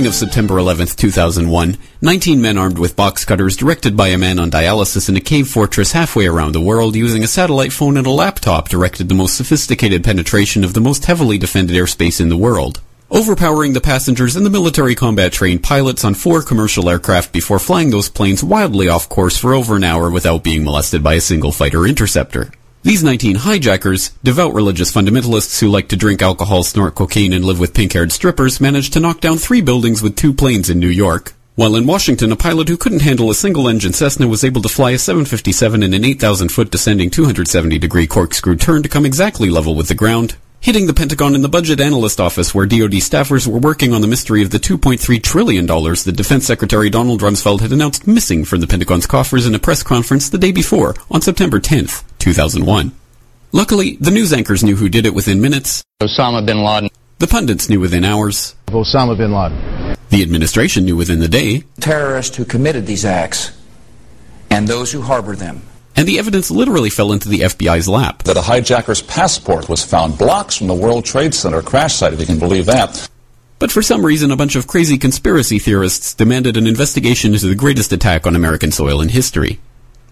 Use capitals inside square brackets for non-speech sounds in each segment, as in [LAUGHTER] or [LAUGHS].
Morning of September 11, 2001, 19 men armed with box cutters directed by a man on dialysis in a cave fortress halfway around the world using a satellite phone and a laptop directed the most sophisticated penetration of the most heavily defended airspace in the world. Overpowering the passengers and the military combat trained pilots on four commercial aircraft before flying those planes wildly off course for over an hour without being molested by a single fighter interceptor. These 19 hijackers, devout religious fundamentalists who like to drink alcohol, snort cocaine, and live with pink-haired strippers, managed to knock down three buildings with two planes in New York. While in Washington, a pilot who couldn't handle a single-engine Cessna was able to fly a 757 in an 8,000-foot descending 270-degree corkscrew turn to come exactly level with the ground, hitting the Pentagon in the budget analyst office where DoD staffers were working on the mystery of the $2.3 trillion that Defense Secretary Donald Rumsfeld had announced missing from the Pentagon's coffers in a press conference the day before, on September 10th, 2001. Luckily, the news anchors knew who did it within minutes. Osama bin Laden. The pundits knew within hours. Osama bin Laden. The administration knew within the day. Terrorists who committed these acts and those who harbor them. And the evidence literally fell into the FBI's lap. That a hijacker's passport was found blocks from the World Trade Center crash site, if you can believe that. But for some reason, a bunch of crazy conspiracy theorists demanded an investigation into the greatest attack on American soil in history.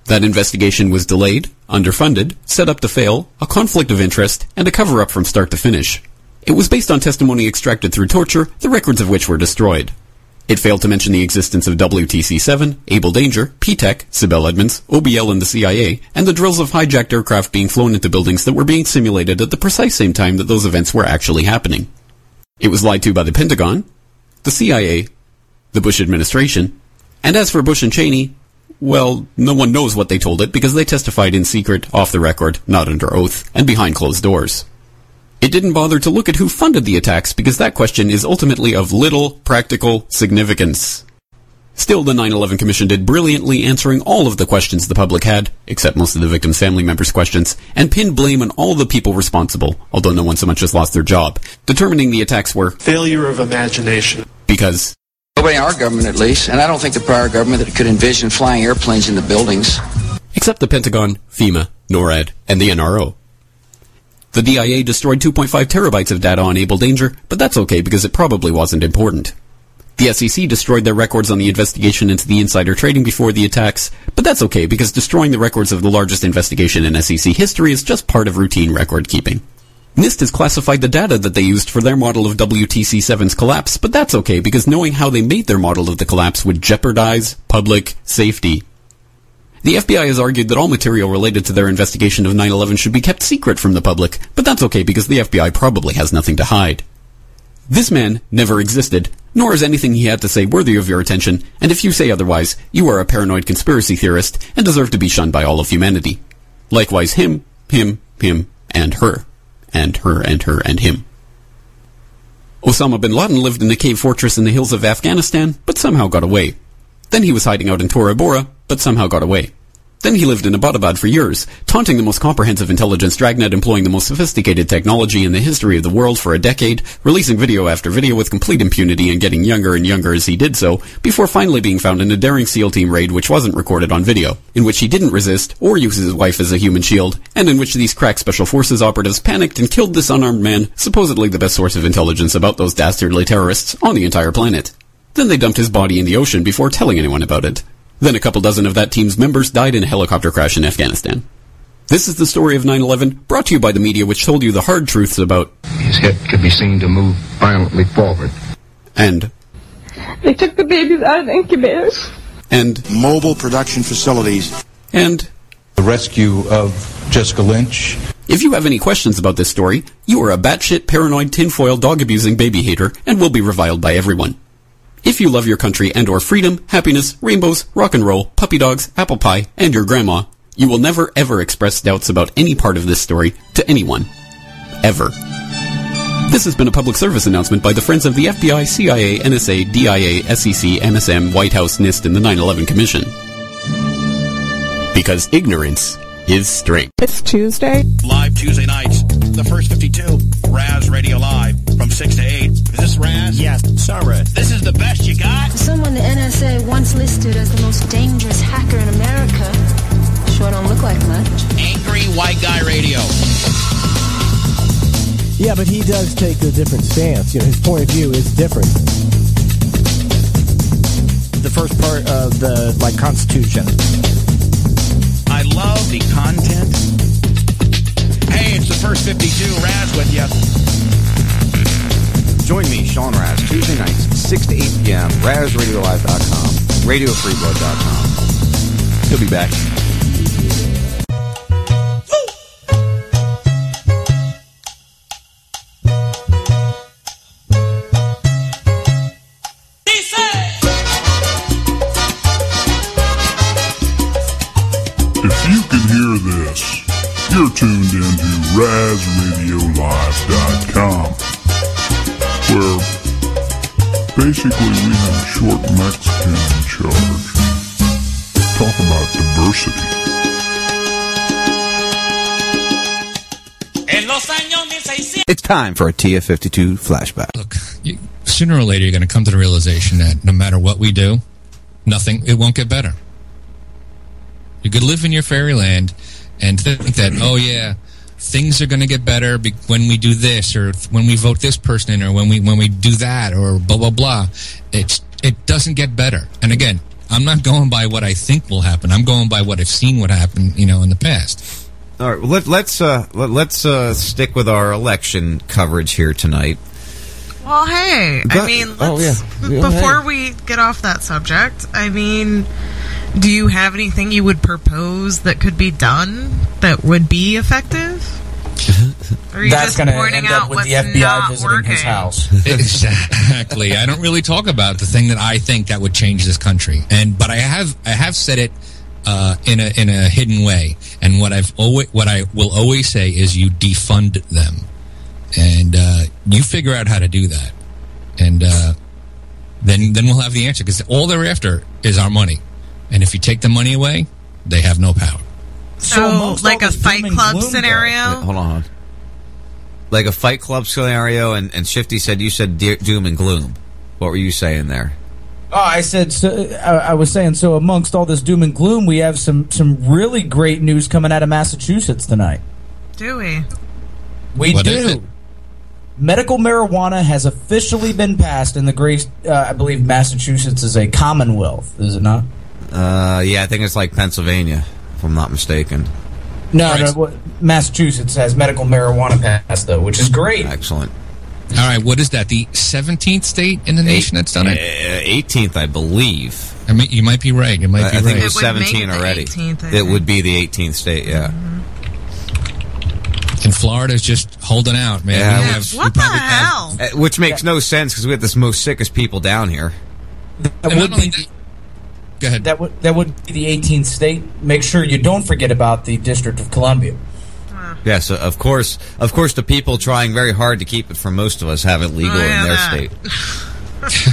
That investigation was delayed, underfunded, set up to fail, a conflict of interest, and a cover up from start to finish. It was based on testimony extracted through torture, the records of which were destroyed. It failed to mention the existence of WTC-7, Able Danger, P-TECH, Sibel Edmonds, OBL and the CIA, and the drills of hijacked aircraft being flown into buildings that were being simulated at the precise same time that those events were actually happening. It was lied to by the Pentagon, the CIA, the Bush administration, and as for Bush and Cheney, well, no one knows what they told it because they testified in secret, off the record, not under oath, and behind closed doors. It didn't bother to look at who funded the attacks because that question is ultimately of little practical significance. Still, the 9-11 Commission did brilliantly answering all of the questions the public had, except most of the victims' family members' questions, and pinned blame on all the people responsible, although no one so much as lost their job, determining the attacks were failure of imagination. Because Nobody in our government, at least, and I don't think the prior government that could envision flying airplanes into buildings. Except the Pentagon, FEMA, NORAD, and the NRO. The DIA destroyed 2.5 terabytes of data on Able Danger, but that's okay because it probably wasn't important. The SEC destroyed their records on the investigation into the insider trading before the attacks, but that's okay because destroying the records of the largest investigation in SEC history is just part of routine record keeping. NIST has classified the data that they used for their model of WTC-7's collapse, but that's okay because knowing how they made their model of the collapse would jeopardize public safety. The FBI has argued that all material related to their investigation of 9-11 should be kept secret from the public, but that's okay because the FBI probably has nothing to hide. This man never existed, nor is anything he had to say worthy of your attention, and if you say otherwise, you are a paranoid conspiracy theorist and deserve to be shunned by all of humanity. Likewise him, him, him, and her. And her, and her, and him. Osama bin Laden lived in a cave fortress in the hills of Afghanistan, but somehow got away. Then he was hiding out in Tora Bora, but somehow got away. Then he lived in Abbottabad for years, taunting the most comprehensive intelligence dragnet employing the most sophisticated technology in the history of the world for a decade, releasing video after video with complete impunity and getting younger and younger as he did so, before finally being found in a daring SEAL team raid which wasn't recorded on video, in which he didn't resist or use his wife as a human shield, and in which these crack special forces operatives panicked and killed this unarmed man, supposedly the best source of intelligence about those dastardly terrorists on the entire planet. Then they dumped his body in the ocean before telling anyone about it. Then a couple dozen of that team's members died in a helicopter crash in Afghanistan. This is the story of 9-11, brought to you by the media which told you the hard truths about... His head could be seen to move violently forward. And... They took the babies out of incubators. And... Mobile production facilities. And... The rescue of Jessica Lynch. If you have any questions about this story, you are a batshit paranoid tinfoil dog-abusing baby hater and will be reviled by everyone. If you love your country and or freedom, happiness, rainbows, rock and roll, puppy dogs, apple pie, and your grandma, you will never ever express doubts about any part of this story to anyone. Ever. This has been a public service announcement by the Friends of the FBI, CIA, NSA, DIA, SEC, MSM, White House, NIST, and the 9-11 Commission. Because ignorance is strength. It's Tuesday. Live Tuesday nights, the first 52, Raz Radio Live, from 6 to 8. Is this Raz? Yes, sorry. This is the best you got? Someone the NSA once listed as the most dangerous hacker in America. Sure don't look like much. Angry White Guy Radio. Yeah, but he does take a different stance. You know, his point of view is different. the first part of the like Constitution. I love the content. First 52. Raz with you. Join me, Sean Raz, Tuesday nights, 6 to 8 p.m., RazRadioLive.com, RadioFreeBlood.com. He'll be back. You're tuned into RazRadioLive.com, where basically we have a short Mexican in charge. Talk about diversity. It's time for a TF52 flashback. Look, you, sooner or later, you're going to come to the realization that no matter what we do, nothing, it won't get better. You could live in your fairyland and think that, oh yeah, things are going to get better be- when we do this, or when we vote this person in, or when we when we do that, or blah blah blah. It's it doesn't get better. And again, I'm not going by what I think will happen. I'm going by what I've seen what happen, you know, in the past. All right, well, let, let's uh, let, let's uh, stick with our election coverage here tonight. Well, hey, Go- I mean, let's, oh, yeah. Yeah, before hey. we get off that subject, I mean, do you have anything you would propose that could be done that would be effective? [LAUGHS] Or are you That's going to pointing end up with the FBI not visiting working? his house. [LAUGHS] [LAUGHS] exactly. I don't really talk about the thing that I think that would change this country, and but I have I have said it uh, in a in a hidden way. And what I've always what I will always say is you defund them, and uh, you figure out how to do that, and uh, then then we'll have the answer because all they're after is our money, and if you take the money away, they have no power. So, amongst like a Fight Club gloom, scenario? Wait, hold on. Like a Fight Club scenario, and, and Shifty said you said de- doom and gloom. What were you saying there? Oh, I said. So, I, I was saying. So, amongst all this doom and gloom, we have some some really great news coming out of Massachusetts tonight. Do we? We What do. is it? Medical marijuana has officially been passed in the great. Uh, I believe Massachusetts is a Commonwealth, is it not? Uh, yeah, I think it's like Pennsylvania, if I'm not mistaken. No, Right. no. what- Massachusetts has medical marijuana passed though, which is great. Excellent. All right, what is that? The seventeenth state in the nation that's done it. Uh, 18th, I believe. I mean, you might be right. You might I, be I think right. it was It would make 17 it already. 18th, it would be the 18th state, yeah. and Florida's just holding out, man. Yeah, We which- have- What the probably have- hell? Uh, Which makes no sense because we have the most sickest people down here. That And would not only be that- Go ahead. that would that would be the 18th state. Make sure you don't forget about the District of Columbia. Yes, of course. Of course, the people trying very hard to keep it from most of us have it legal Oh, yeah, in their that.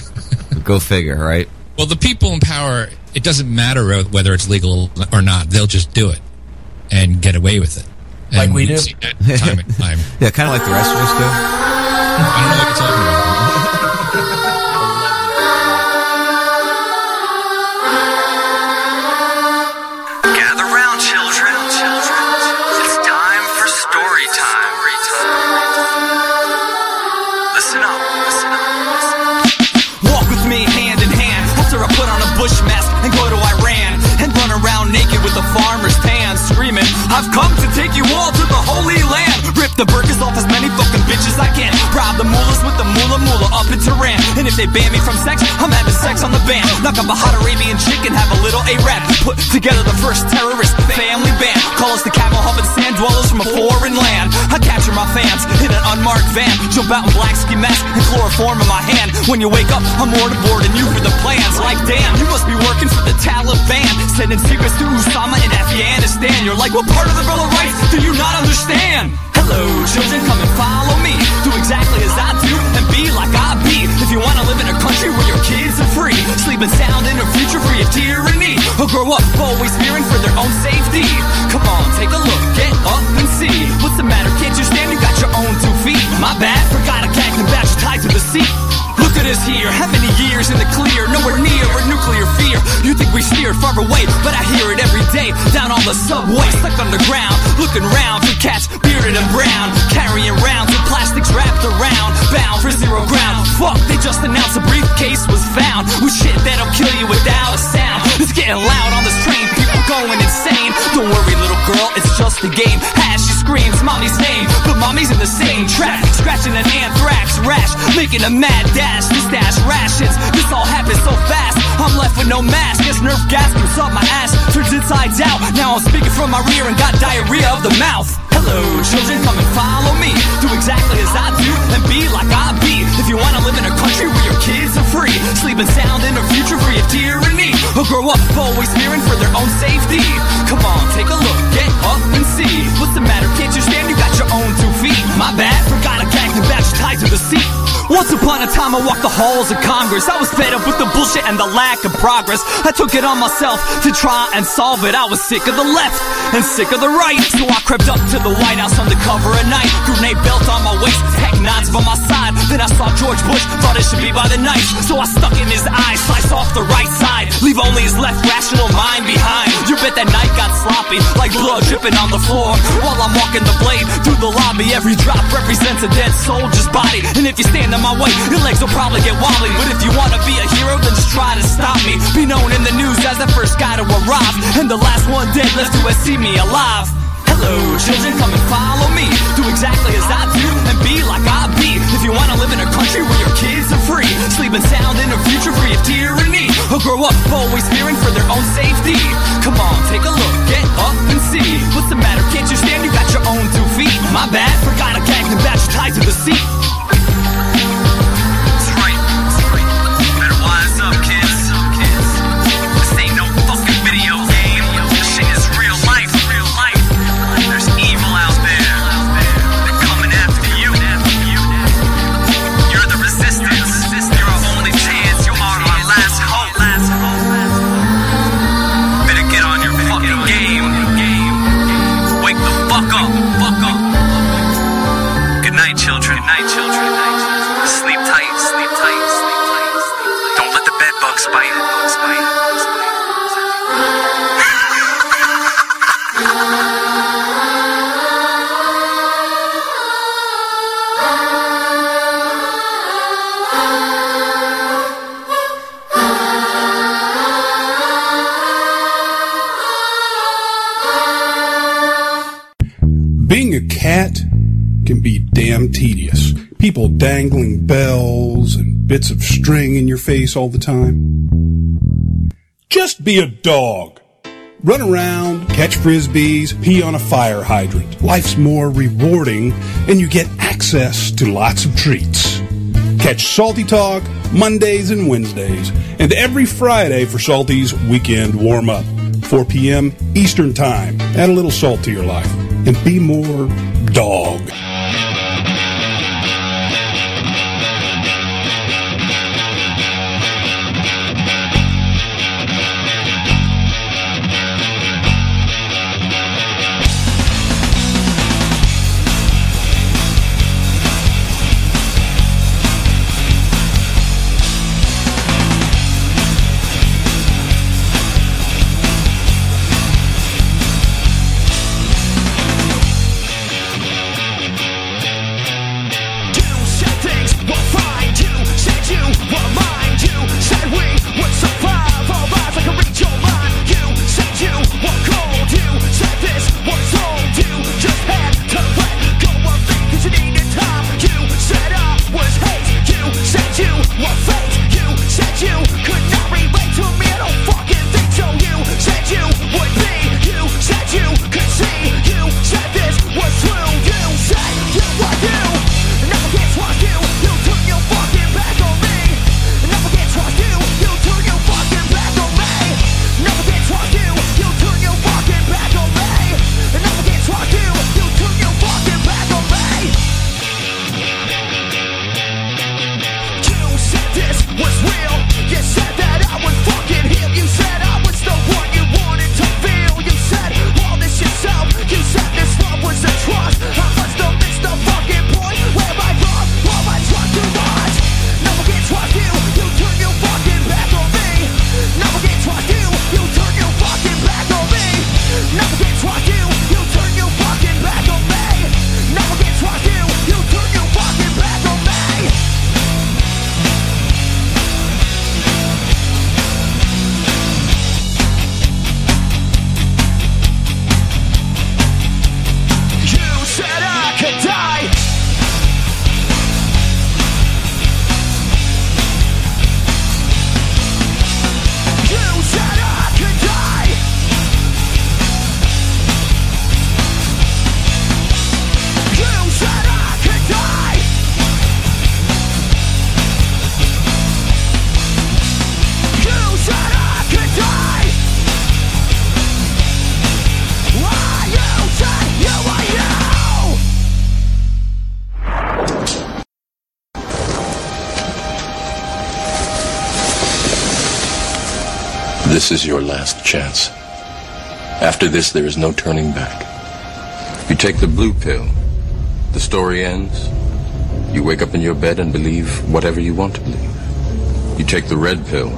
state. [LAUGHS] Go figure, right? Well, the people in power, it doesn't matter whether it's legal or not. They'll just do it and get away with it. And Like we do. time and time. [LAUGHS] Yeah, kind of like the rest of us do. I don't know what you're talking about. The burkas off as many fucking bitches I can. Rob the mullahs with the mullah mullah up in Tehran. And if they ban me from sex, I'm having sex on the band. Knock up a hot Arabian chick and have a little Arab. Put together the first terrorist family band. Call us the camel humping sand dwellers from a foreign land. I capture my fans in an unmarked van. Jump out in black ski mask and chloroform in my hand. When you wake up, I'm more to board than you for the plans. Like, damn, you must be working for the Taliban. Sending secrets to Osama in Afghanistan. You're like, what part of the Bill of Rights do you not understand? Hello, children, come and follow me. Do exactly as I do and be like I be. If you wanna live in a country where your kids are free, sleeping sound in a future for your tyranny, or grow up always fearing for their own safety. Come on, take a look, get up and see. What's the matter? Can't you stand? You got your own two feet. My bad, forgot a gang and badge tied to the seat. Good as here. How many years in the clear? Nowhere near a nuclear fear. You think we steer far away, but I hear it every day. Down on the subway, stuck underground, looking round for cats bearded and brown, carrying rounds of plastics wrapped around, bound for zero ground. Fuck, they just announced a briefcase was found with shit that'll kill you without a sound. It's getting loud on this train. People going insane. Don't worry, little girl, it's just a game. As she screams mommy's name, but mommy's in the same trap. Scratching an anthrax rash, making a mad dash. This dash rashes, this all happens so fast. I'm left with no mask. This nerve gas comes up my ass, turns inside out. Now I'm speaking from my rear and got diarrhea of the mouth. Hello, children, come and follow me. Do exactly as I do and be like I be. If you wanna live in a country where your kids are free, sleeping sound in a future free of tyranny, or grow up always fearing for their own safety. Come on, take a look, get up and see. What's the matter? Can't you stand? You got your own two feet. My bad, forgot a gag badge tied to the seat. Once upon a time, I walked the halls of Congress. I was fed up with the bullshit and the lack of progress. I took it on myself to try and solve it. I was sick of the left and sick of the right. So I crept up to the White House undercover at night. Grenade belt on my waist, tech knots by my side. Then I saw George Bush, thought it should be by the knife. So I stuck in his eye, slice off the right side. Leave only his left rational mind behind. You bet that night got sloppy, like blood dripping on the floor. While I'm walking the blade through the lobby, every drop represents a dead soldier's body. And if you stand in my way, your legs will probably get wobbly. But if you wanna be a hero, then just try to stop me. Be known in the news as the first guy to arrive, and the last one dead left to see me alive. Hello, children, come and follow me. Do exactly as I do and be like I be. If you wanna live in a country where your kids are free, sleeping sound in a future free of tyranny, or grow up always fearing for their own safety. Come on, Dangling bells and bits of string in your face all the time. Just be a dog. Run around, catch frisbees, pee on a fire hydrant. Life's more rewarding and you get access to lots of treats. Catch Salty Talk Mondays and Wednesdays and every Friday for Salty's Weekend Warm Up. 4 p.m. Eastern Time. Add a little salt to your life and be more dog. This is your last chance. After this, there is no turning back. You take the blue pill, the story ends. You wake up in your bed and believe whatever you want to believe. You take the red pill,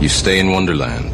you stay in Wonderland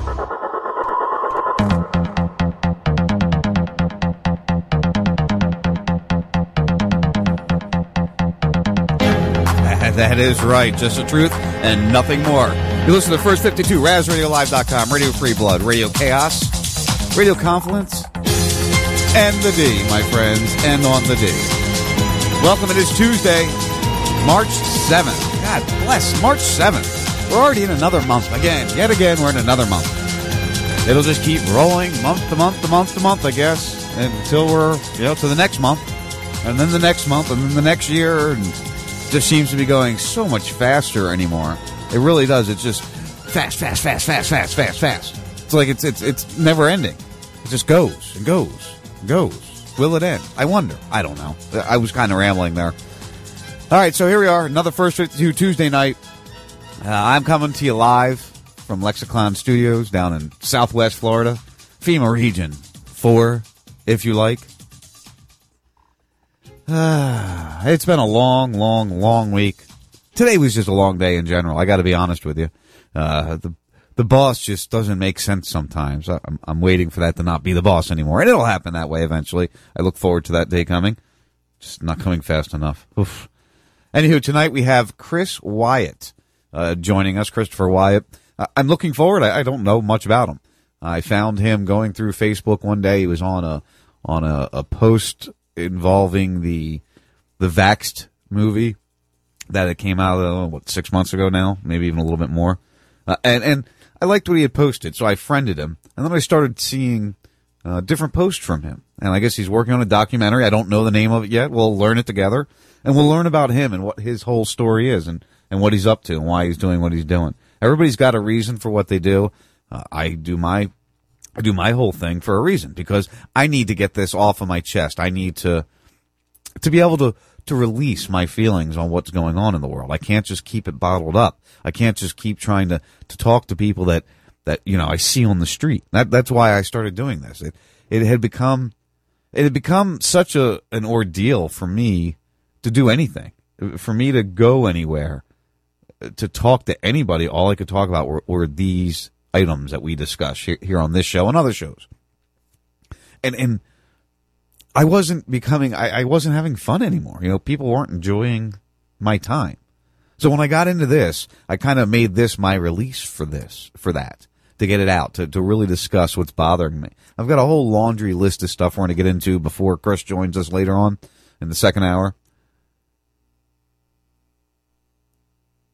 That is right. Just the truth and nothing more. You listen to the first 52, RazRadioLive.com, Radio Free Blood, Radio Chaos, Radio Confluence, and the D, my friends, and on the D. Welcome. It is Tuesday, March 7th. God bless, March 7th. We're already in another month. Again, yet again, we're in another month. It'll just keep rolling month to month to month to month, I guess, until we're, you know, to the next month, and then the next month, and then the next year, and just seems to be going so much faster anymore. It really does. It's just fast, fast, fast, fast, fast, fast, fast. It's like it's it's it's never ending. It just goes and goes and goes. Will it end? I wonder. I don't know. I was kind of rambling there. All right, so here we are, another first 52 Tuesday night. Uh, I'm coming to you live from Lexicon Studios down in Southwest Florida, FEMA Region Four, if you like. Ah, it's been a long, long, long week. Today was just a long day in general. I got to be honest with you. Uh, the the boss just doesn't make sense sometimes. I- I'm, I'm waiting for that to not be the boss anymore, and it'll happen that way eventually. I look forward to that day coming. Just not coming fast enough. Oof. Anywho, tonight we have Chris Wyatt uh, joining us. Christopher Wyatt. I'm looking forward. I, I don't know much about him. I found him going through Facebook one day. He was on a on a, a post involving the the Vaxxed movie that it came out uh, what six months ago now, maybe even a little bit more. Uh, and and I liked what he had posted, so I friended him, and then I started seeing uh, different posts from him. And I guess he's working on a documentary. I don't know the name of it yet. We'll learn it together, and we'll learn about him and what his whole story is, and and what he's up to, and why he's doing what he's doing. Everybody's got a reason for what they do. Uh, I do my I do my whole thing for a reason because I need to get this off of my chest. I need to to be able to to release my feelings on what's going on in the world. I can't just keep it bottled up. I can't just keep trying to to talk to people that that you know I see on the street. That that's why I started doing this. It it had become it had become such a an ordeal for me to do anything. For me to go anywhere to talk to anybody, all I could talk about were, were these items that we discuss here, here on this show and other shows. And and I wasn't becoming I, I wasn't having fun anymore. You know, people weren't enjoying my time. So when I got into this, I kind of made this my release for this, for that, to get it out, to, to really discuss what's bothering me. I've got a whole laundry list of stuff we're going to get into before Chris joins us later on in the second hour.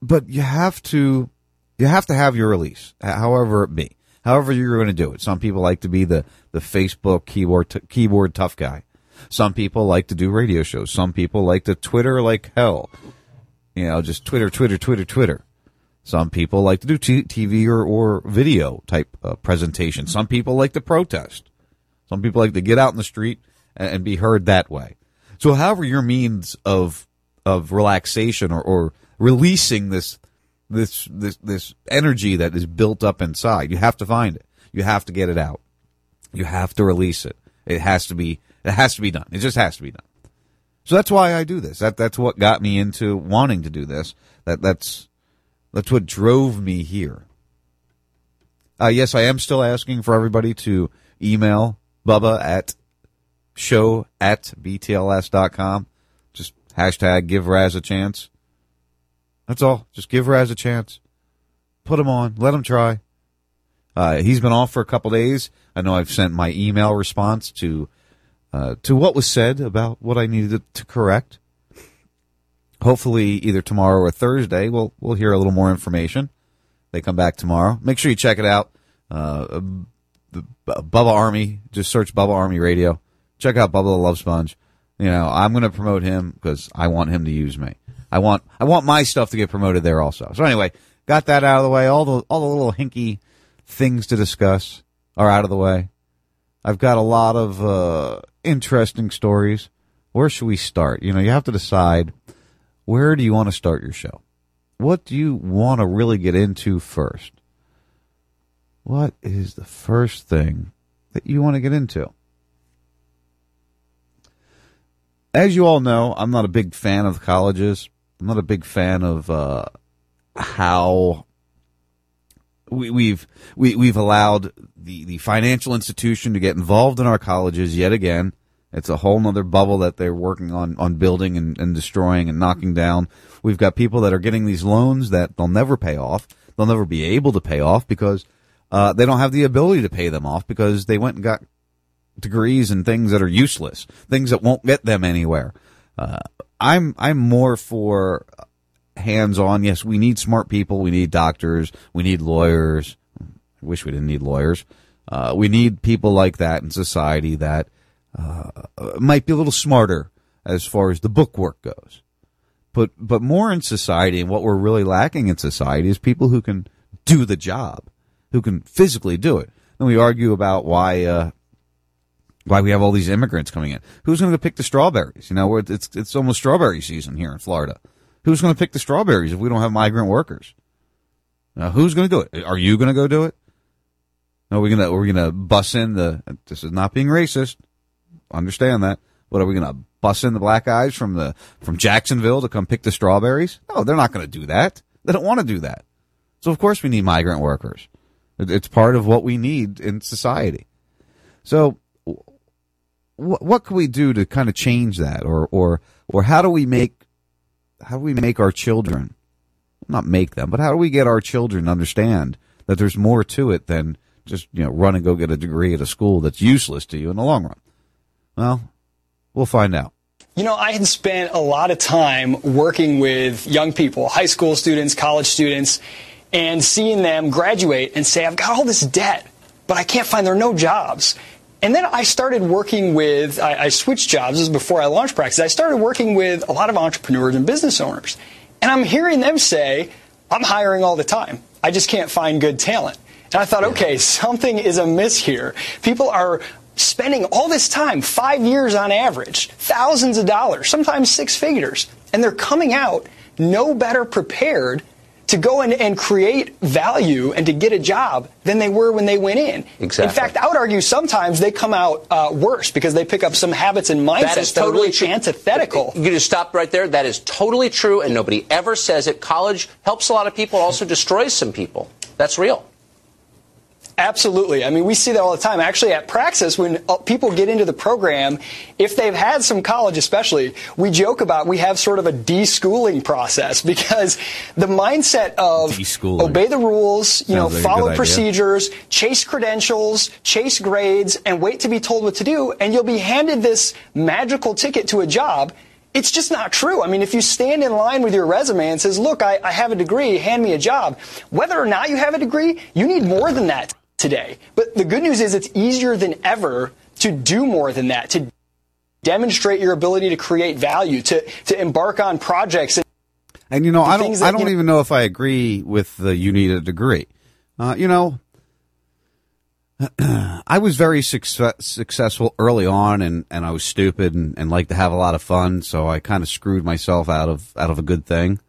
But you have to, you have to have your release, however it be, however you're going to do it. Some people like to be the, the Facebook keyboard, t- keyboard tough guy. Some people like to do radio shows. Some people like to Twitter like hell. You know, just Twitter, Twitter, Twitter, Twitter. Some people like to do t- TV or, or video type uh, presentation. Some people like to protest. Some people like to get out in the street and, and be heard that way. So, however your means of of relaxation or, or releasing this this this this energy that is built up inside, you have to find it. You have to get it out. You have to release it. It has to be it has to be done. It just has to be done. So that's why I do this. That that's what got me into wanting to do this. That that's that's what drove me here. Uh, yes, I am still asking for everybody to email Bubba at show at btls.com. Just hashtag give Raz a chance. That's all. Just give Raz a chance. Put him on. Let him try. Uh, he's been off for a couple days. I know I've sent my email response to uh, to what was said about what I needed to correct. Hopefully, either tomorrow or Thursday, we'll we'll hear a little more information. They come back tomorrow. Make sure you check it out. Uh, Bubba Army. Just search Bubba Army Radio. Check out Bubba the Love Sponge. You know, I'm going to promote him because I want him to use me. I want I want my stuff to get promoted there also. So anyway, got that out of the way. All the all the little hinky things to discuss are out of the way. I've got a lot of uh, interesting stories. Where should we start? You know, you have to decide where do you want to start your show. What do you want to really get into first? What is the first thing that you want to get into? As you all know, I'm not a big fan of colleges. I'm not a big fan of uh, how we, we've we, we've allowed the, the financial institution to get involved in our colleges yet again. It's a whole nother bubble that they're working on on building and, and destroying and knocking down. We've got people that are getting these loans that they'll never pay off. They'll never be able to pay off because uh, they don't have the ability to pay them off because they went and got degrees and things that are useless, things that won't get them anywhere. Uh, I'm I'm more for hands on. Yes, we need smart people. We need doctors. We need lawyers. I wish we didn't need lawyers. Uh, we need people like that in society that uh, might be a little smarter as far as the book work goes. But but more in society, and what we're really lacking in society is people who can do the job, who can physically do it. And we argue about why uh, why we have all these immigrants coming in. Who's going to pick the strawberries? You know, it's it's almost strawberry season here in Florida. Who's going to pick the strawberries if we don't have migrant workers? Now, who's going to do it? Are you going to go do it? No, we're gonna we're gonna bus in the. This is not being racist. Understand that. What are we gonna bus in the black guys from the from Jacksonville to come pick the strawberries? No, they're not going to do that. They don't want to do that. So of course we need migrant workers. It's part of what we need in society. So what what can we do to kind of change that, or or or how do we make how do we make our children not make them, but how do we get our children to understand that there's more to it than just you know run and go get a degree at a school that's useless to you in the long run? Well, we'll find out. You know, I had spent a lot of time working with young people, high school students, college students, and seeing them graduate and say, I've got all this debt, but I can't find, there are no jobs. And then I started working with, I, I, switched jobs, this before I launched Praxis. I started working with a lot of entrepreneurs and business owners. And I'm hearing them say, I'm hiring all the time. I just can't find good talent. And I thought, okay, something is amiss here. People are spending all this time, five years on average, thousands of dollars, sometimes six figures, and they're coming out no better prepared to go in and create value and to get a job than they were when they went in. Exactly. In fact, I would argue sometimes they come out uh, worse because they pick up some habits and mindsets that, is totally that are really antithetical. You just stop right there. That is totally true, and nobody ever says it. College helps a lot of people, also destroys some people. That's real. Absolutely. I mean, we see that all the time. Actually, at Praxis, when uh, people get into the program, if they've had some college especially, we joke about we have sort of a deschooling process [LAUGHS] because the mindset of obey the rules, you Sounds know, like follow good idea. procedures, chase credentials, chase grades, and wait to be told what to do, and you'll be handed this magical ticket to a job. It's just not true. I mean, if you stand in line with your resume and says, look, I, I have a degree, hand me a job, whether or not you have a degree, you need more than that today. But the good news is it's easier than ever to do more than that, to demonstrate your ability to create value, to, to embark on projects. And, And you know, I don't, that, I don't you know- even know if I agree with the you need a degree. Uh, you know, [CLEARS THROAT] I was very success, successful early on, and, and I was stupid and, and liked to have a lot of fun, so I kind of screwed myself out of out of a good thing.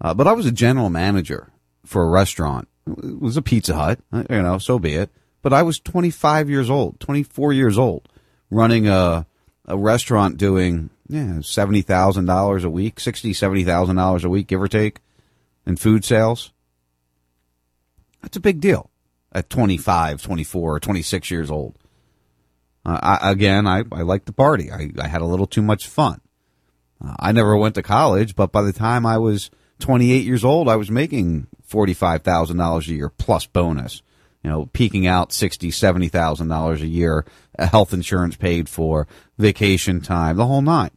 Uh, but I was a general manager for a restaurant. It was a Pizza Hut, uh, you know, so be it. But I was 25 years old, 24 years old, running a a restaurant doing yeah seventy thousand dollars a week, sixty seventy thousand dollars a week, give or take, in food sales. That's a big deal at 25, 24, 26 years old. Uh, I, again, I, I like to party. I, I had a little too much fun. Uh, I never went to college, but by the time I was 28 years old, I was making $45,000 a year plus bonus. You know, peaking out sixty, seventy thousand dollars a year, uh, health insurance paid for, vacation time, the whole nine.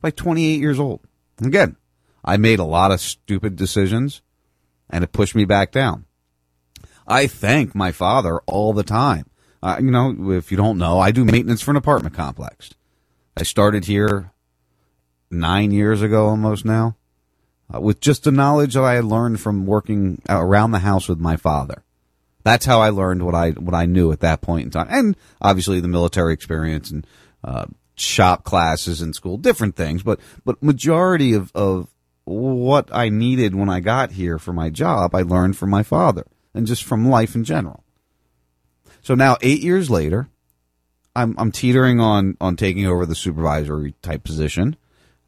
By 28 years old. Again, I made a lot of stupid decisions, and it pushed me back down. I thank my father all the time. Uh, you know, if you don't know, I do maintenance for an apartment complex. I started here nine years ago almost now. Uh, with just the knowledge that I had learned from working around the house with my father. That's how I learned what I what I knew at that point in time, and obviously the military experience and uh, shop classes in school, different things. But but majority of of what I needed when I got here for my job, I learned from my father and just from life in general. So now, eight years later, I'm I'm teetering on on taking over the supervisory type position.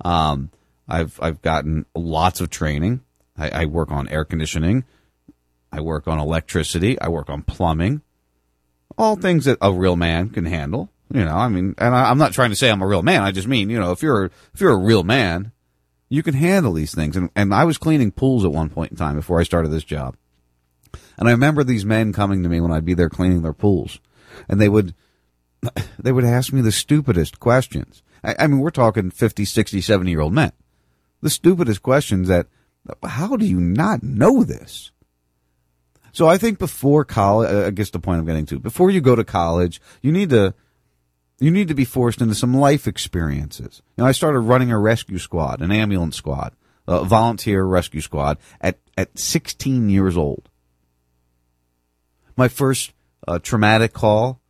Um, I've I've gotten lots of training. I, I work on air conditioning. I work on electricity. I work on plumbing. All things that a real man can handle. You know, I mean, and I, I'm not trying to say I'm a real man. I just mean, you know, if you're if you're a real man, you can handle these things. And and I was cleaning pools at one point in time before I started this job. And I remember these men coming to me when I'd be there cleaning their pools, and they would they would ask me the stupidest questions. I, I mean, we're talking 50, 60, 70 year old men. The stupidest questions that, how do you not know this? So I think before college, I guess the point I'm getting to, before you go to college, you need to, you need to be forced into some life experiences. You know, I started running a rescue squad, an ambulance squad, a volunteer rescue squad at, at 16 years old. My first uh, traumatic call,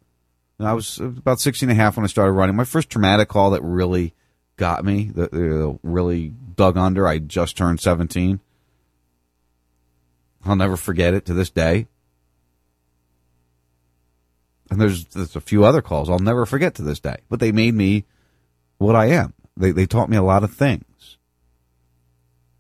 I was about 16 and a half when I started running. My first traumatic call that really got me, that really dug under, I just turned 17. I'll never forget it to this day. And there's, there's a few other calls I'll never forget to this day, but they made me what I am. They, they taught me a lot of things.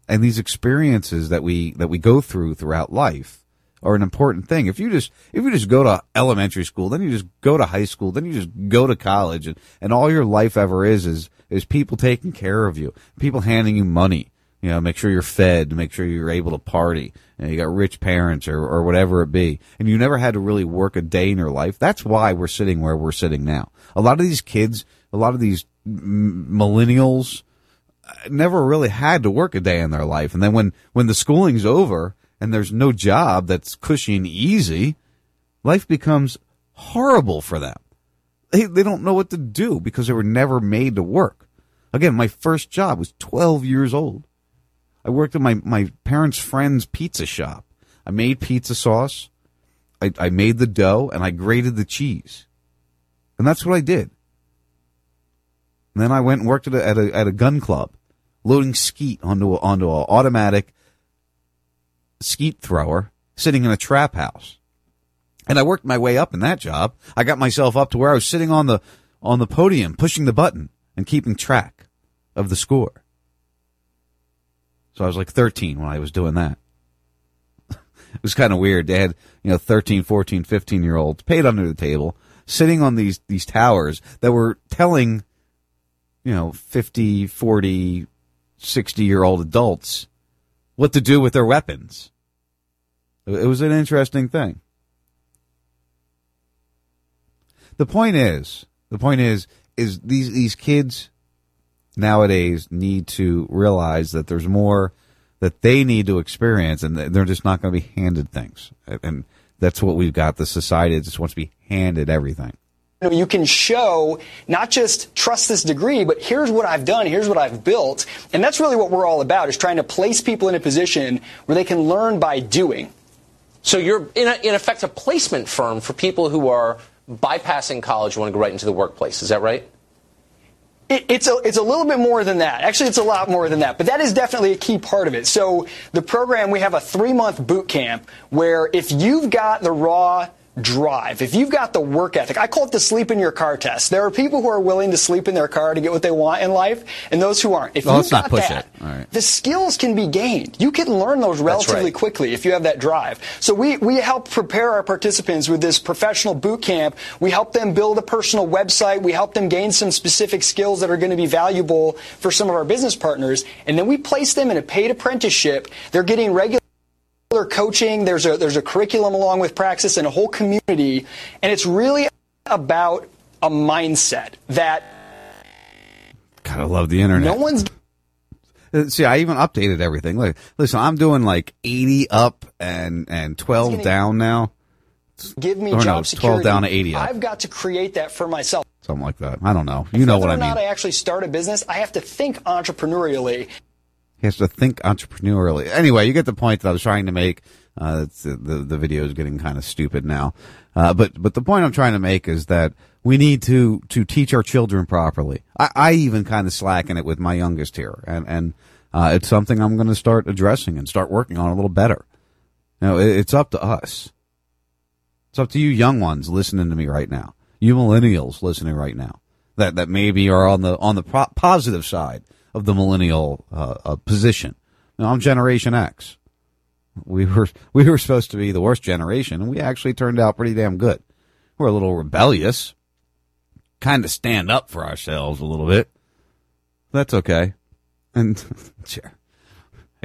And these experiences that we, that we go through throughout life are an important thing. If you just, if you just go to elementary school, then you just go to high school, then you just go to college and, and all your life ever is, is, is people taking care of you, people handing you money, you know, make sure you're fed, make sure you're able to party, and you got rich parents or, or whatever it be, and you never had to really work a day in your life. That's why we're sitting where we're sitting now. A lot of these kids, a lot of these millennials, uh, never really had to work a day in their life, and then when when the schooling's over and there's no job that's cushy and easy, life becomes horrible for them. They they don't know what to do because they were never made to work. Again, my first job was 12 years old. I worked at my, my parents' friend's pizza shop. I made pizza sauce. I, I made the dough and I grated the cheese. And that's what I did. And then I went and worked at a, at a, at a gun club, loading skeet onto onto an automatic skeet thrower sitting in a trap house. And I worked my way up in that job. I got myself up to where I was sitting on the, on the podium, pushing the button and keeping track of the score. So I was like 13 when I was doing that. [LAUGHS] it was kind of weird. They had, you know, 13, 14, 15 year olds paid under the table, sitting on these, these towers that were telling, you know, 50, 40, 60 year old adults what to do with their weapons. It was an interesting thing. The point is, the point is, is these, these kids nowadays need to realize that there's more that they need to experience and they're just not going to be handed things. And that's what we've got. The society just wants to be handed everything. You, know, you can show not just trust this degree, but here's what I've done, here's what I've built. And that's really what we're all about is trying to place people in a position where they can learn by doing. So you're in, a, in effect a placement firm for people who are bypassing college and want to go right into the workplace. Is that right? It, it's a it's a little bit more than that. Actually, it's a lot more than that. But that is definitely a key part of it. So the program we have a three month boot camp where if you've got the raw drive, if you've got the work ethic, I call it the sleep in your car test. There are people who are willing to sleep in their car to get what they want in life, and those who aren't. If well, you've let's got not push that, it. All right. the skills can be gained. You can learn those relatively right. quickly if you have that drive. So we, we help prepare our participants with this professional boot camp. We help them build a personal website. We help them gain some specific skills that are going to be valuable for some of our business partners. And then we place them in a paid apprenticeship. They're getting regular coaching. There's a there's a curriculum along with Praxis and a whole community, and it's really about a mindset that God, I love the internet. no one's Uh, See, I even updated everything. Like, listen, I'm doing like 80 up and and 12 down now. give me Or no, job it's 12 security. down to 80 up. I've got to create that for myself. Something like that. I don't know. You know what Whether I or not mean. I actually start a business, I have to think entrepreneurially. He has to think entrepreneurially. Anyway, you get the point that I was trying to make. Uh, it's, the, the video is getting kind of stupid now, uh, but but the point I'm trying to make is that we need to to teach our children properly. I, I even kind of slacken it with my youngest here, and and uh, it's something I'm going to start addressing and start working on a little better. Know, it, it's up to us. It's up to you young ones listening to me right now. You millennials listening right now that that maybe are on the on the pro- positive side of the millennial uh, uh, position. Now, I'm Generation X. We were we were supposed to be the worst generation, and we actually turned out pretty damn good. We're a little rebellious, kind of stand up for ourselves a little bit. That's okay, and [LAUGHS] sure,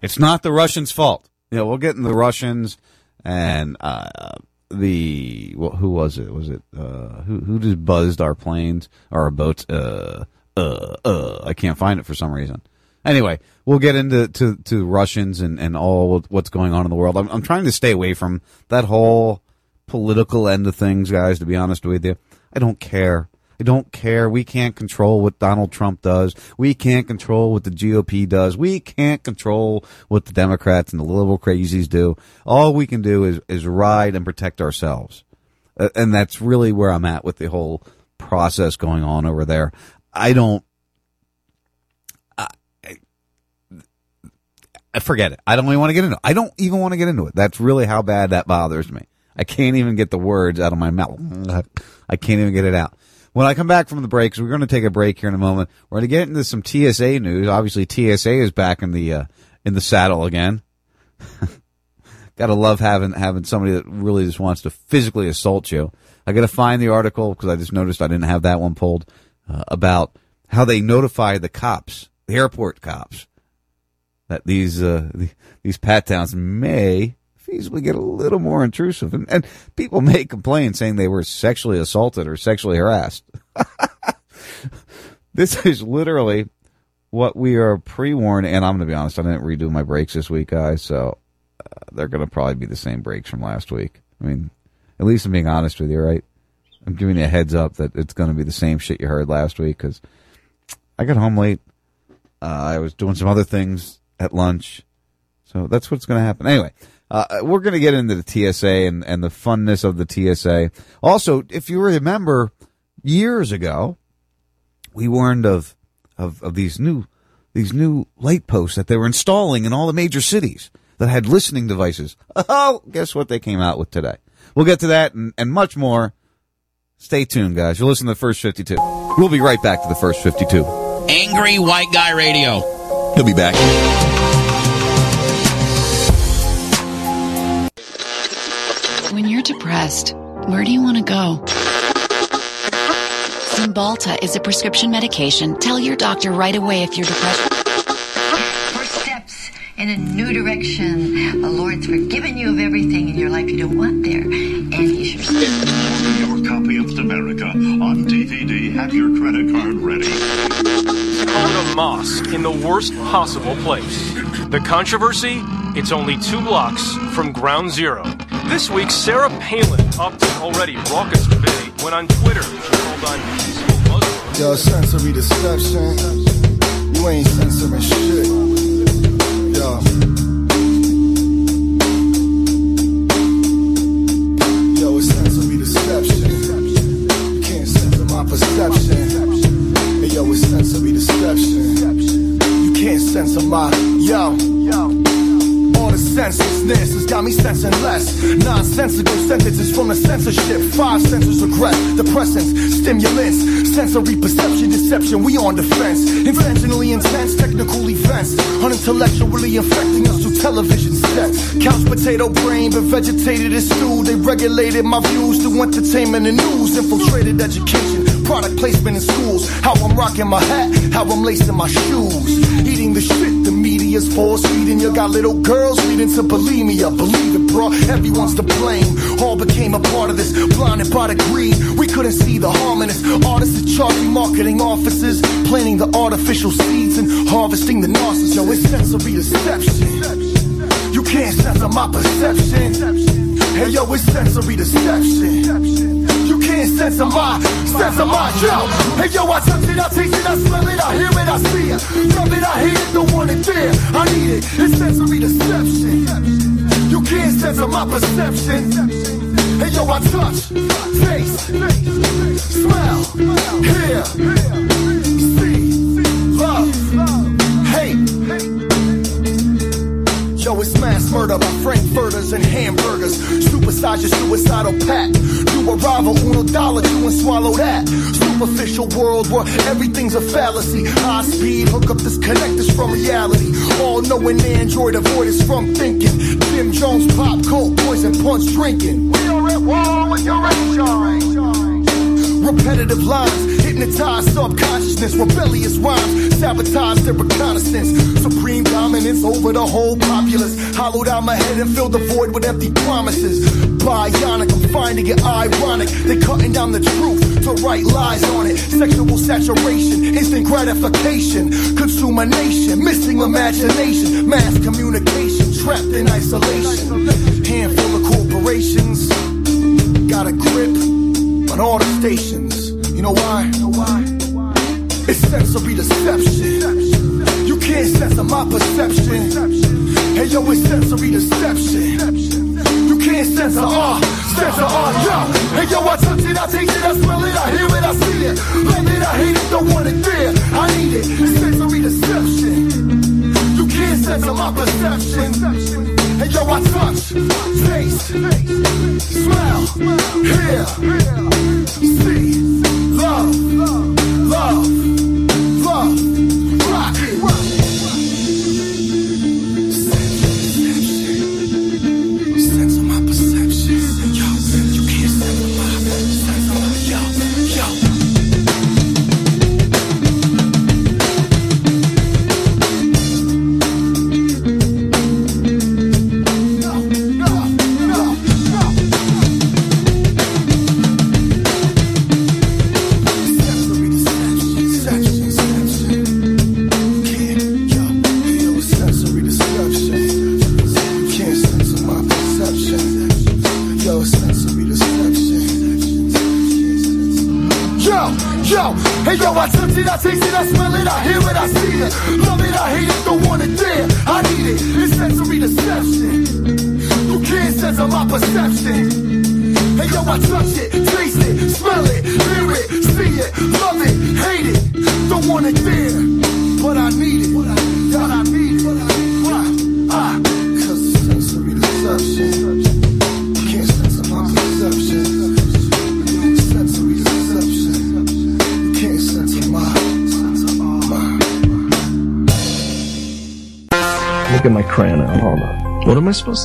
it's not the Russians' fault. You know, we'll get in the Russians and uh, the well, who was it? Was it uh, who who just buzzed our planes or our boats? Uh, uh, uh, I can't find it for some reason. Anyway, we'll get into to, to Russians and, and all what's going on in the world. I'm, I'm trying to stay away from that whole political end of things, guys. To be honest with you, I don't care. I don't care. We can't control what Donald Trump does. We can't control what the GOP does. We can't control what the Democrats and the liberal crazies do. All we can do is, is ride and protect ourselves. Uh, and that's really where I'm at with the whole process going on over there. I don't, I, I forget it. I don't even want to get into it. I don't even want to get into it. That's really how bad that bothers me. I can't even get the words out of my mouth. I can't even get it out. When I come back from the breaks, we're going to take a break here in a moment. We're going to get into some TSA news. Obviously, TSA is back in the uh, in the saddle again. [LAUGHS] Gotta love having having somebody that really just wants to physically assault you. I got to find the article because I just noticed I didn't have that one pulled uh, about how they notify the cops, the airport cops, that these uh, these pat downs may feasibly get a little more intrusive, and, and people may complain saying they were sexually assaulted or sexually harassed. [LAUGHS] this is literally what we are pre-warned, and I'm going to be honest, I didn't redo my breaks this week, guys, so uh, they're going to probably be the same breaks from last week. I mean, at least I'm being honest with you, right? I'm giving you a heads up that it's going to be the same shit you heard last week because I got home late. Uh, I was doing some other things at lunch. So that's what's going to happen. Anyway, uh, we're going to get into the TSA and, and the funness of the TSA. Also, if you remember years ago, we warned of, of, of these new, these new light posts that they were installing in all the major cities that had listening devices. [LAUGHS] Oh, guess what they came out with today? We'll get to that and, and much more. Stay tuned, guys. You'll listen to the first 52. We'll be right back to the first 52. Angry White Guy Radio. He'll be back. When you're depressed, where do you want to go? Cymbalta is a prescription medication. Tell your doctor right away if you're depressed. First steps in a new direction. The Lord's forgiven you of everything in your life you don't want there. And He sure Your copy of America on DVD. Have your credit card ready. Own a mosque in the worst possible place. The controversy? It's only two blocks from ground zero. This week, Sarah Palin upped an already raucous debate when on Twitter she called on peaceful Muslims. Yo, sensory deception. You ain't censoring shit. You can't my. Yo. All the senselessness has got me sensing less. Nonsensical sentences from the censorship. Five senses regret, depressants, stimulants, sensory perception, deception. We on defense. Intentionally intense, technical events. Unintellectually infecting us through television sets. Couch potato brain, but vegetated as stew. They regulated my views through entertainment and news. Infiltrated education, product placement in schools. How I'm rocking my hat, how I'm lacing my shoes. Eating the shit the media's force feeding. You got little girls leading to bulimia. Believe it, bro. Everyone's to blame. All became a part of this. Blinded by the greed. We couldn't see the harm in. Artists are charging marketing offices. Planting the artificial seeds and harvesting the narcissist. Yo, it's sensory deception. You can't censor my perception. Hey, yo, it's sensory deception. You can't can't sense of my, sense of my, yo. Hey yo, I touch it, I taste it, I smell it, I hear it, I see it. Love it, I hate it, don't want it there. I need it, it's sensory deception. You can't sense my perception. Hey yo, I touch, taste, smell, hear, see, love, hate. Yo, it's mass murder by frankfurters and hamburgers. Supersize your suicidal pack. You arrive a uno dollar, you and swallow that. Superficial world where everything's a fallacy. High speed, hook up disconnect us from reality. All knowing android, avoid us from thinking. Jim Jones, pop, coke, poison, punch, drinking. We are at war with your Repetitive lines, hypnotize subconsciousness, rebellious rhymes, sabotage their reconnaissance. Supreme dominance over the whole populace. Hollowed out my head and filled the void with empty promises. Bionic, I'm finding it ironic. They're cutting down the truth to write lies on it. Sexual saturation, instant gratification. Consume a nation, missing imagination. Mass communication, trapped in isolation. Handful of corporations got a grip on all the stations. You know why? It's sensory deception. You can't censor my perception. Hey yo, it's sensory deception. You can't censor our, uh, censor our, uh, yo. Hey yo, I touch it, I taste it, I smell it, I hear it, I see it. Love it, I hate it, don't want it there. I need it. It's sensory deception. You can't censor my perception. Hey yo, I touch, taste, smell, hear, see,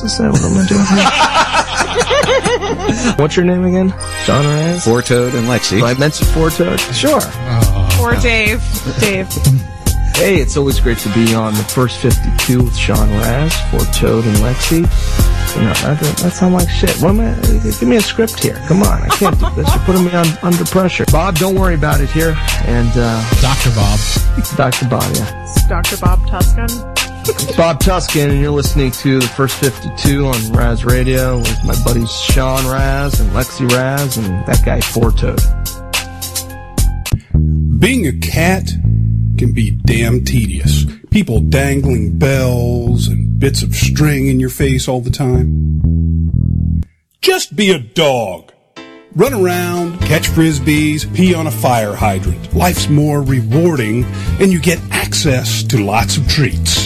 What am I supposed to say? What am I doing here? What's your name again? John Raz? Four Toad and Lexi. I mentioned Four Toad? Sure. Or Dave. Dave. [LAUGHS] Hey, it's always great to be on the first 52 with Sean Raz, Four Toad, and Lexi. You know, that, that sound like shit. What am I, give me a script here. Come on, I can't do this. You're putting me on under pressure. Bob, don't worry about it here. And, uh... Dr. Bob. Dr. Bob, yeah. It's Dr. Bob Tuscan. It's Bob Tuscan, and you're listening to the first 52 on Raz Radio with my buddies Sean Raz and Lexi Raz and that guy Four Toad. Being a cat can be damn tedious. People dangling bells and bits of string in your face all the time. Just be a dog. Run around, catch frisbees, pee on a fire hydrant. Life's more rewarding and you get access to lots of treats.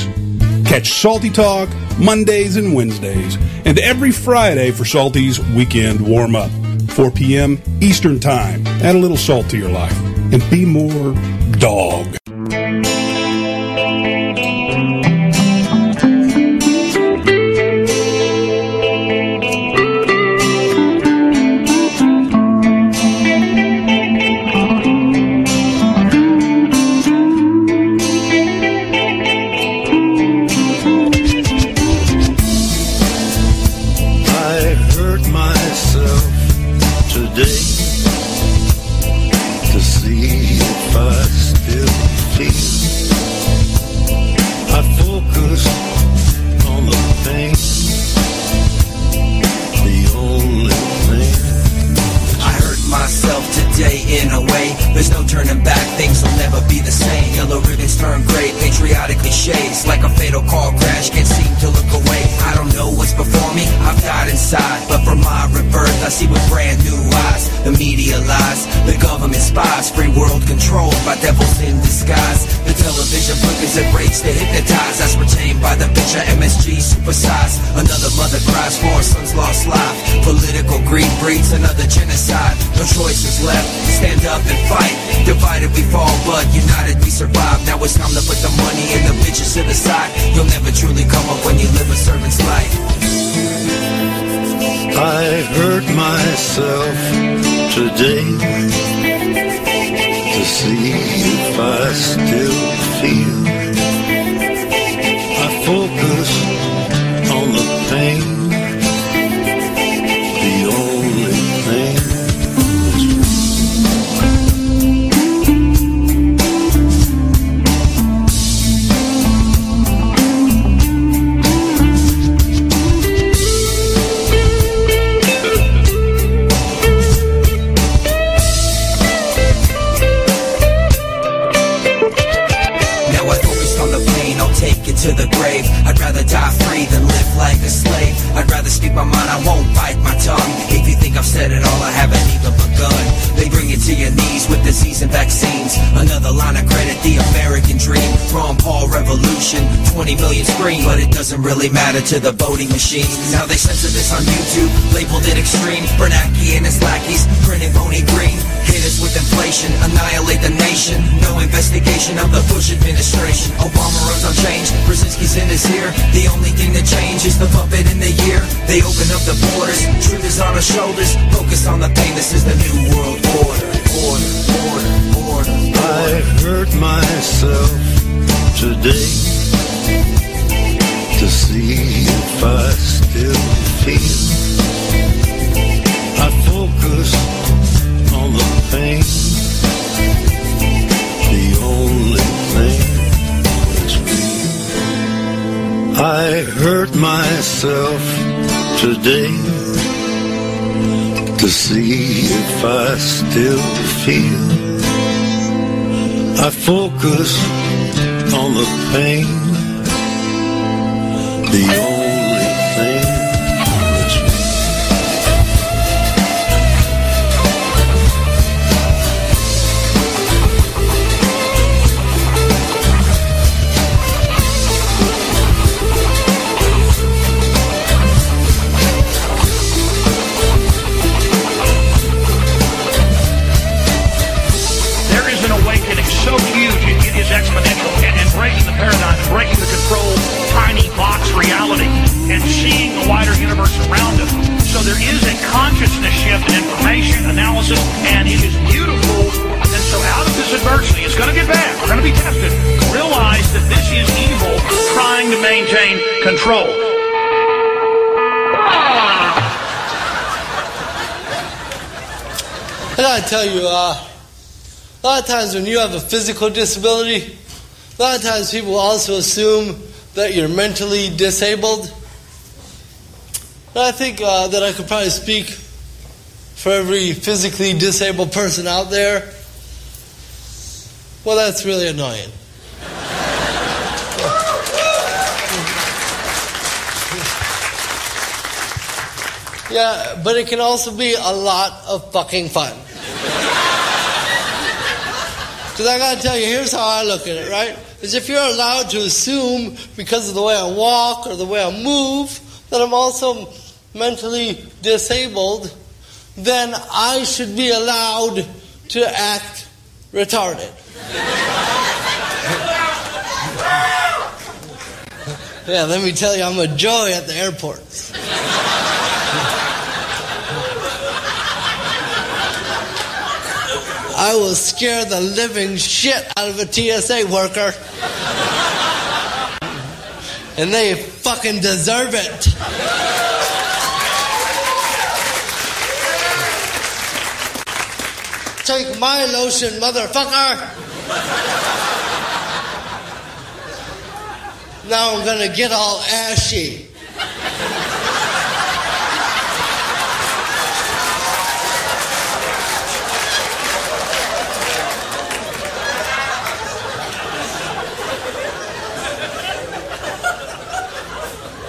Catch Salty Talk Mondays and Wednesdays and every Friday for Salty's weekend warm up. 4 p.m. Eastern Time. Add a little salt to your life and be more dog. From my rebirth, I see with brand new eyes. The media lies, the government spies, free world controlled by devils in disguise. The television flickers and breaks to hypnotize. As retained by the picture MSG supersize. Another mother cries for her son's lost life. Political greed breeds another genocide. No choices left. Stand up and fight. Divided we fall, but united we survive. Now it's time to put the money and the bitches to the side. You'll never truly come up when you live a servant's life. I hurt myself today to see if I still feel. I focus to the grave. I'd rather die free than live like a slave. I'd rather speak my mind, I won't bite my tongue. If you think I've said it all, I haven't even begun. They bring you to your knees with disease and vaccines. Another line of credit, the American dream. Ron Paul revolution, 20 million scream, but it doesn't really matter to the voting machines. Now they censor this on YouTube, labeled it extreme. Bernanke and his lackeys, printing bony green. Hit us with inflation, annihilate the nation. No investigation of the Bush administration. Obama runs on change, Brzezinski's in his ear. The only thing that changed is the puppet in the year. They open up the borders, truth is on our shoulders. Focus on the pain, this is the new world order. Order, order, order. I hurt myself today to see if I still feel. I hurt myself today to see if I still feel. I focus on the pain, the shift in information analysis, and it is beautiful. And so out of this adversity, it's going to get bad. We're going to be tested. Realize that this is evil trying to maintain control. I gotta tell you, uh, a lot of times when you have a physical disability, a lot of times people also assume that you're mentally disabled. And I think uh, that I could probably speak for every physically disabled person out there. Well, that's really annoying. Yeah, but it can also be a lot of fucking fun. Because I gotta tell you, here's how I look at it, right? Is if you're allowed to assume because of the way I walk or the way I move that I'm also mentally disabled, then I should be allowed to act retarded. yeah, let me tell you, I'm a joy at the airports. I will scare the living shit out of a TSA worker. And they fucking deserve it. Take my lotion, motherfucker. Now I'm gonna get all ashy.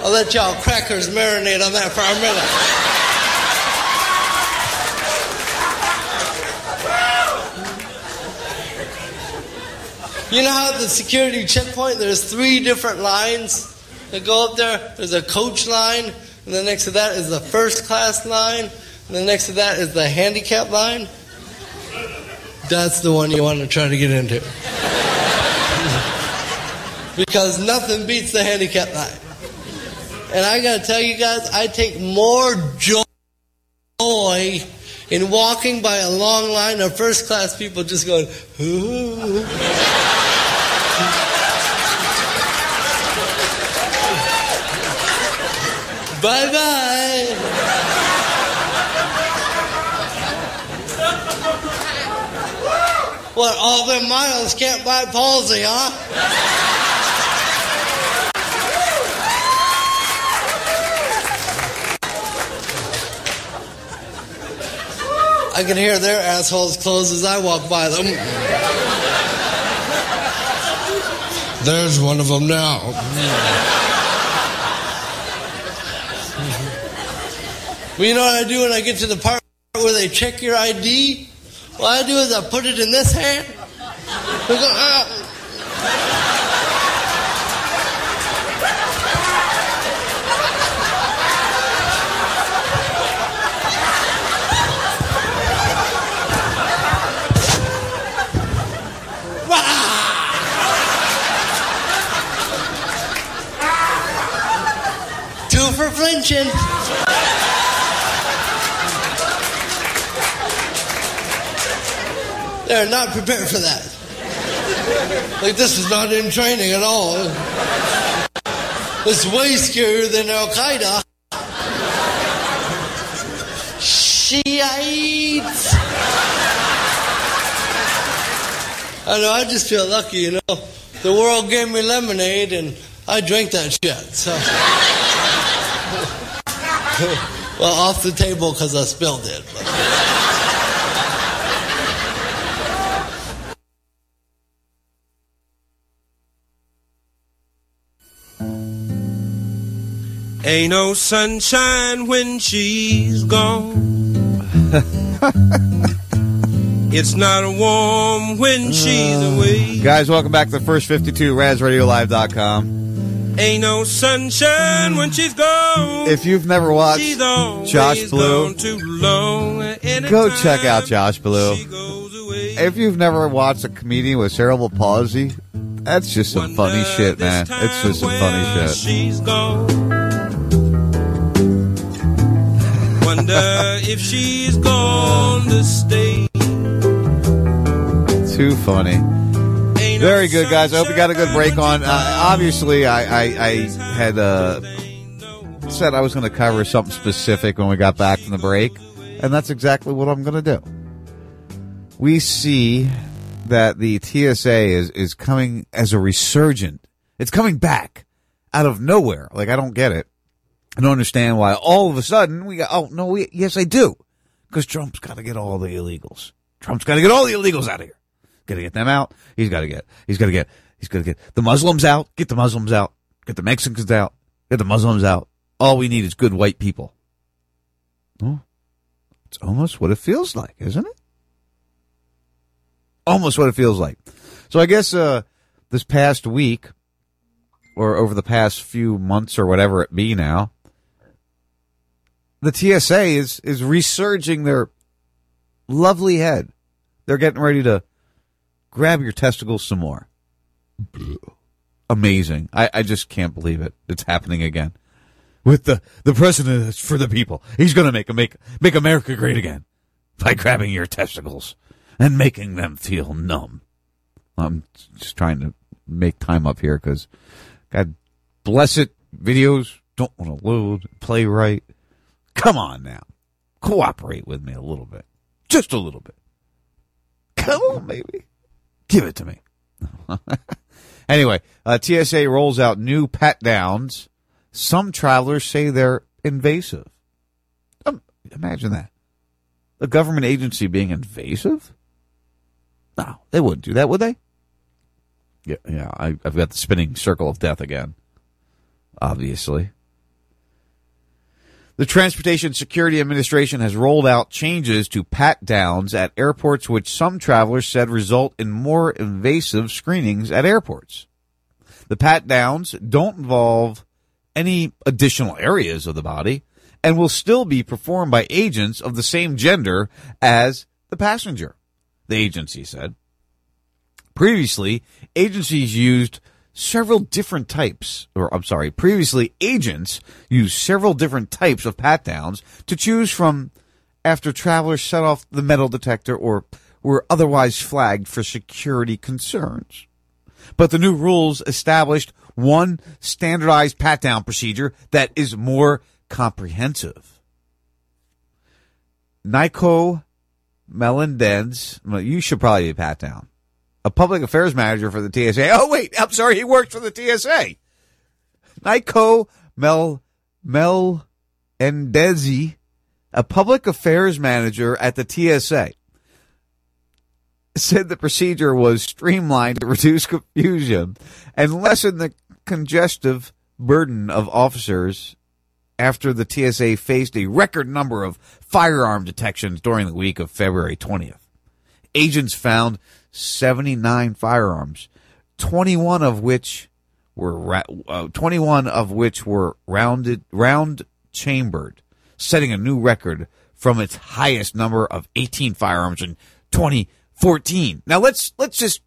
I'll let y'all crackers marinate on that for a minute. You know how at the security checkpoint there's three different lines that go up there? There's a coach line, and then next to that is the first class line, and then next to that is the handicap line. That's the one you want to try to get into. [LAUGHS] because nothing beats the handicap line. And I gotta tell you guys, I take more joy in walking by a long line of first class people just going, ooh. Bye bye. What, all them miles can't buy palsy, huh? I can hear their assholes close as I walk by them. There's one of them now. Well, you know what I do when I get to the part where they check your ID? What I do is I put it in this hand. Go, "Ah." Flinching. They're not prepared for that. Like, this is not in training at all. It's way scarier than Al Qaeda. Shiites. I know, I just feel lucky, you know. The world gave me lemonade and I drank that shit, so. [LAUGHS] well, off the table because I spilled it. but- Ain't no sunshine when she's gone. [LAUGHS] it's not warm when she's mm. away. Guys, welcome back to the first 52 RazRadioLive.com. Ain't no sunshine when she's gone. If you've never watched Josh Blue. Go check out Josh Blue. If you've never watched a comedian with cerebral palsy, that's just some funny shit, man. It's just some funny shit. she's gone. Wonder if she's gone to stay. Too funny. Very good, guys. I hope you got a good break on. Uh, obviously, I, I, I had uh, said I was going to cover something specific when we got back from the break, and that's exactly what I'm going to do. We see that the TSA is, is coming as a resurgent. It's coming back out of nowhere. Like, I don't get it. I don't understand why all of a sudden we got, oh, no, we, yes, I do. Because Trump's got to get all the illegals. Trump's got to get all the illegals out of here. Got to get them out. He's got to get, he's got to get, he's got to get the Muslims out. Get the Muslims out. Get the Mexicans out. Get the Muslims out. All we need is good white people. Oh, it's almost what it feels like, isn't it? Almost what it feels like. So I guess, uh, this past week or over the past few months or whatever it be now, the TSA is, is resurging their lovely head. They're getting ready to grab your testicles some more. Amazing. I, I just can't believe it. It's happening again. With the, the president for the people. He's gonna make, make, make America great again by grabbing your testicles and making them feel numb. I'm just trying to make time up here because God bless it. Videos don't want to load, play right. Come on now. Cooperate with me a little bit. Just a little bit. Come on, baby. Give it to me. [LAUGHS] anyway, uh, TSA rolls out new pat downs. Some travelers say they're invasive. Um, imagine that. A government agency being invasive? No, they wouldn't do that, would they? Yeah, yeah. I, I've got the spinning circle of death again. Obviously, The Transportation Security Administration has rolled out changes to pat downs at airports, which some travelers said result in more invasive screenings at airports. The pat downs don't involve any additional areas of the body and will still be performed by agents of the same gender as the passenger, the agency said. Previously, agencies used several different types, or I'm sorry, previously agents used several different types of pat downs to choose from after travelers set off the metal detector or were otherwise flagged for security concerns. But the new rules established one standardized pat down procedure that is more comprehensive. Nico Melendez, well, you should probably be pat down. A public affairs manager for the TSA. Oh wait, I'm sorry, he worked for the TSA. Nico Mel Mel Endezi, a public affairs manager at the TSA, said the procedure was streamlined to reduce confusion and lessen the congestive burden of officers after the TSA faced a record number of firearm detections during the week of February 20th. Agents found 79 firearms, 21 of which were uh, 21 of which were rounded round chambered, setting a new record from its highest number of 18 firearms in 2014. Now let's let's just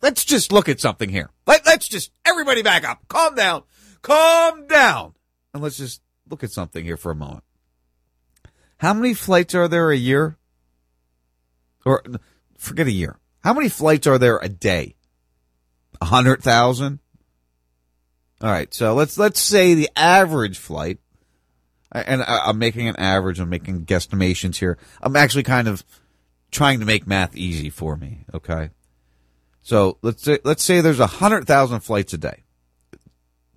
let's just look at something here. Let, let's just everybody back up. Calm down. Calm down. And let's just look at something here for a moment. How many flights are there a year? Or forget a year. How many flights are there a day? A hundred thousand? All right, so let's let's say the average flight, and I'm making an average. I'm making guesstimations here. I'm actually kind of trying to make math easy for me. Okay, so let's say let's say there's a hundred thousand flights a day,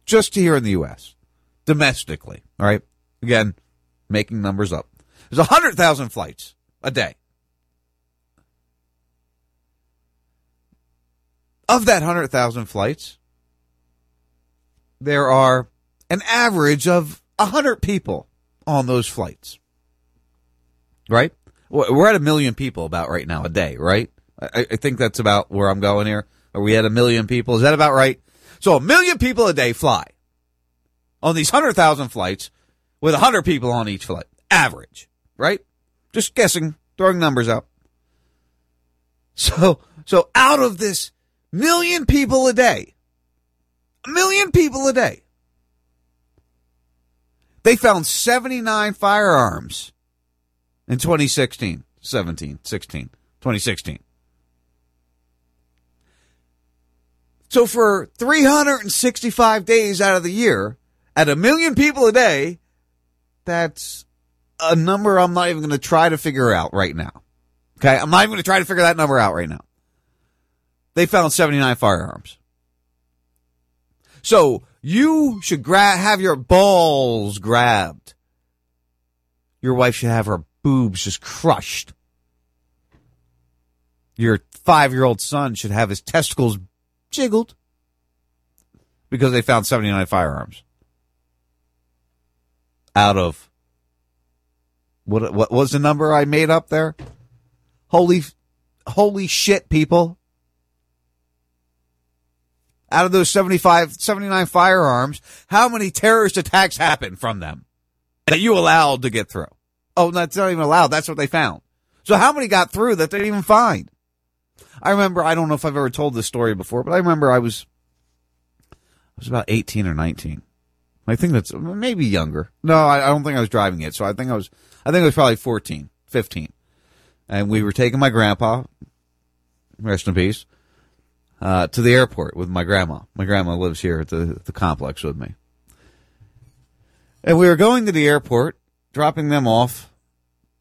just here in the U.S. domestically. All right, again, making numbers up. There's a hundred thousand flights a day. Of that hundred thousand flights, there are an average of a hundred people on those flights. Right? We're at a million people about right now a day, right? I, I think that's about where I'm going here. Are we at a million people? Is that about right? So a million people a day fly on these hundred thousand flights with a hundred people on each flight. Average, right? Just guessing, throwing numbers out. So, so out of this million people a day, a million people a day, they found 79 firearms in 2016, 17, 16, 2016. So for 365 days out of the year, at a million people a day, that's a number I'm not even going to try to figure out right now. Okay. I'm not even going to try to figure that number out right now. They found 79 firearms. So you should gra- have your balls grabbed. Your wife should have her boobs just crushed. Your five year old son should have his testicles jiggled because they found 79 firearms out of what what was the number I made up there? Holy holy shit people. Out of those 75 79 firearms, how many terrorist attacks happened from them that you allowed to get through? Oh, that's not even allowed. That's what they found. So how many got through that they didn't even find? I remember, I don't know if I've ever told this story before, but I remember I was, I was about 18 or 19. I think that's maybe younger. No, I, I don't think I was driving it. So I think I was, I think I was probably 14, 15. And we were taking my grandpa, rest in peace, uh, to the airport with my grandma. My grandma lives here at the, the complex with me. And we were going to the airport, dropping them off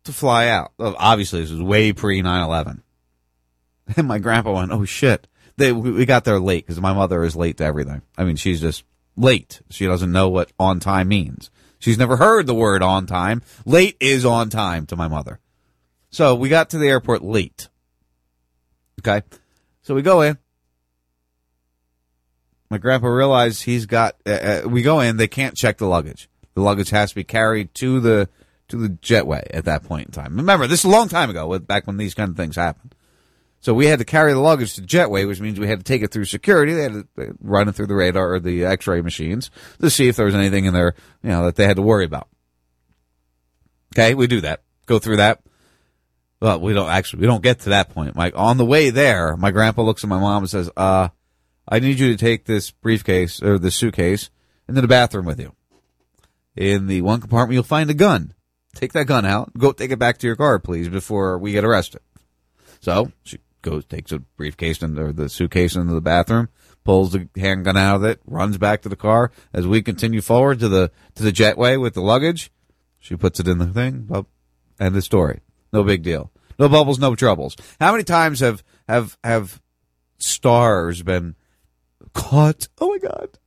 to fly out. Obviously, this was way pre 9 11. [LAUGHS] And my grandpa went, "Oh shit!" They we got there late because my mother is late to everything. I mean, she's just late. She doesn't know what on time means. She's never heard the word on time. Late is on time to my mother. So we got to the airport late. Okay, so we go in. My grandpa realized he's got. Uh, uh, we go in. They can't check the luggage. The luggage has to be carried to the to the jetway at that point in time. Remember, this is a long time ago, back when these kind of things happened. So we had to carry the luggage to jetway, which means we had to take it through security. They had to run it through the radar or the X-ray machines to see if there was anything in there, you know, that they had to worry about. Okay, we do that. Go through that. Well, we don't actually, we don't get to that point. Like on the way there, my grandpa looks at my mom and says, uh, I need you to take this briefcase or this suitcase into the bathroom with you. In the one compartment, you'll find a gun. Take that gun out. Go take it back to your car, please, before we get arrested. So she goes, takes a briefcase or the suitcase into the bathroom, pulls the handgun out of it, runs back to the car. As we continue forward to the to the jetway with the luggage, she puts it in the thing. End the story. No big deal. No bubbles, no troubles. How many times have have have stars been caught? Oh my god,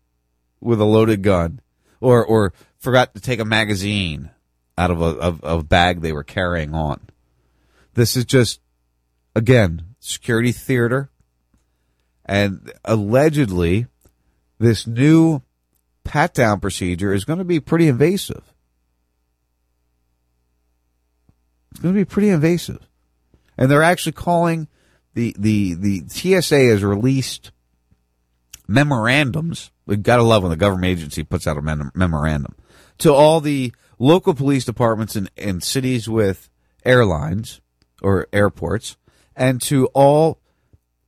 with a loaded gun, or or forgot to take a magazine out of a of, of a bag they were carrying on. This is just again security theater, and allegedly, this new pat down procedure is going to be pretty invasive. It's going to be pretty invasive. And they're actually calling the, the, the TSA has released memorandums. We've got to love when the government agency puts out a mem- memorandum to all the local police departments in, cities with airlines or airports and to all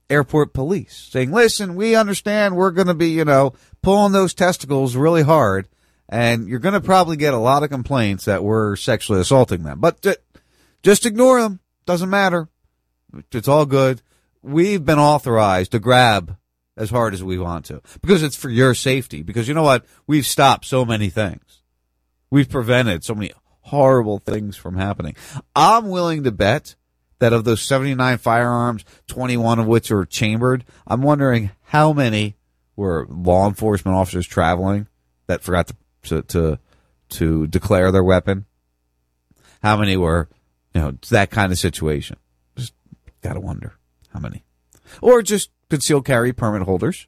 airport police saying, listen, we understand we're going to be, you know, pulling those testicles really hard and you're going to probably get a lot of complaints that we're sexually assaulting them. But ju- just ignore them. Doesn't matter. It's all good. We've been authorized to grab as hard as we want to because it's for your safety. Because you know what? We've stopped so many things. We've prevented so many horrible things from happening. I'm willing to bet that of those 79 firearms, 21 of which are chambered, I'm wondering how many were law enforcement officers traveling that forgot to to to, to declare their weapon. How many were, you know, that kind of situation? Just gotta wonder how many, or just concealed carry permit holders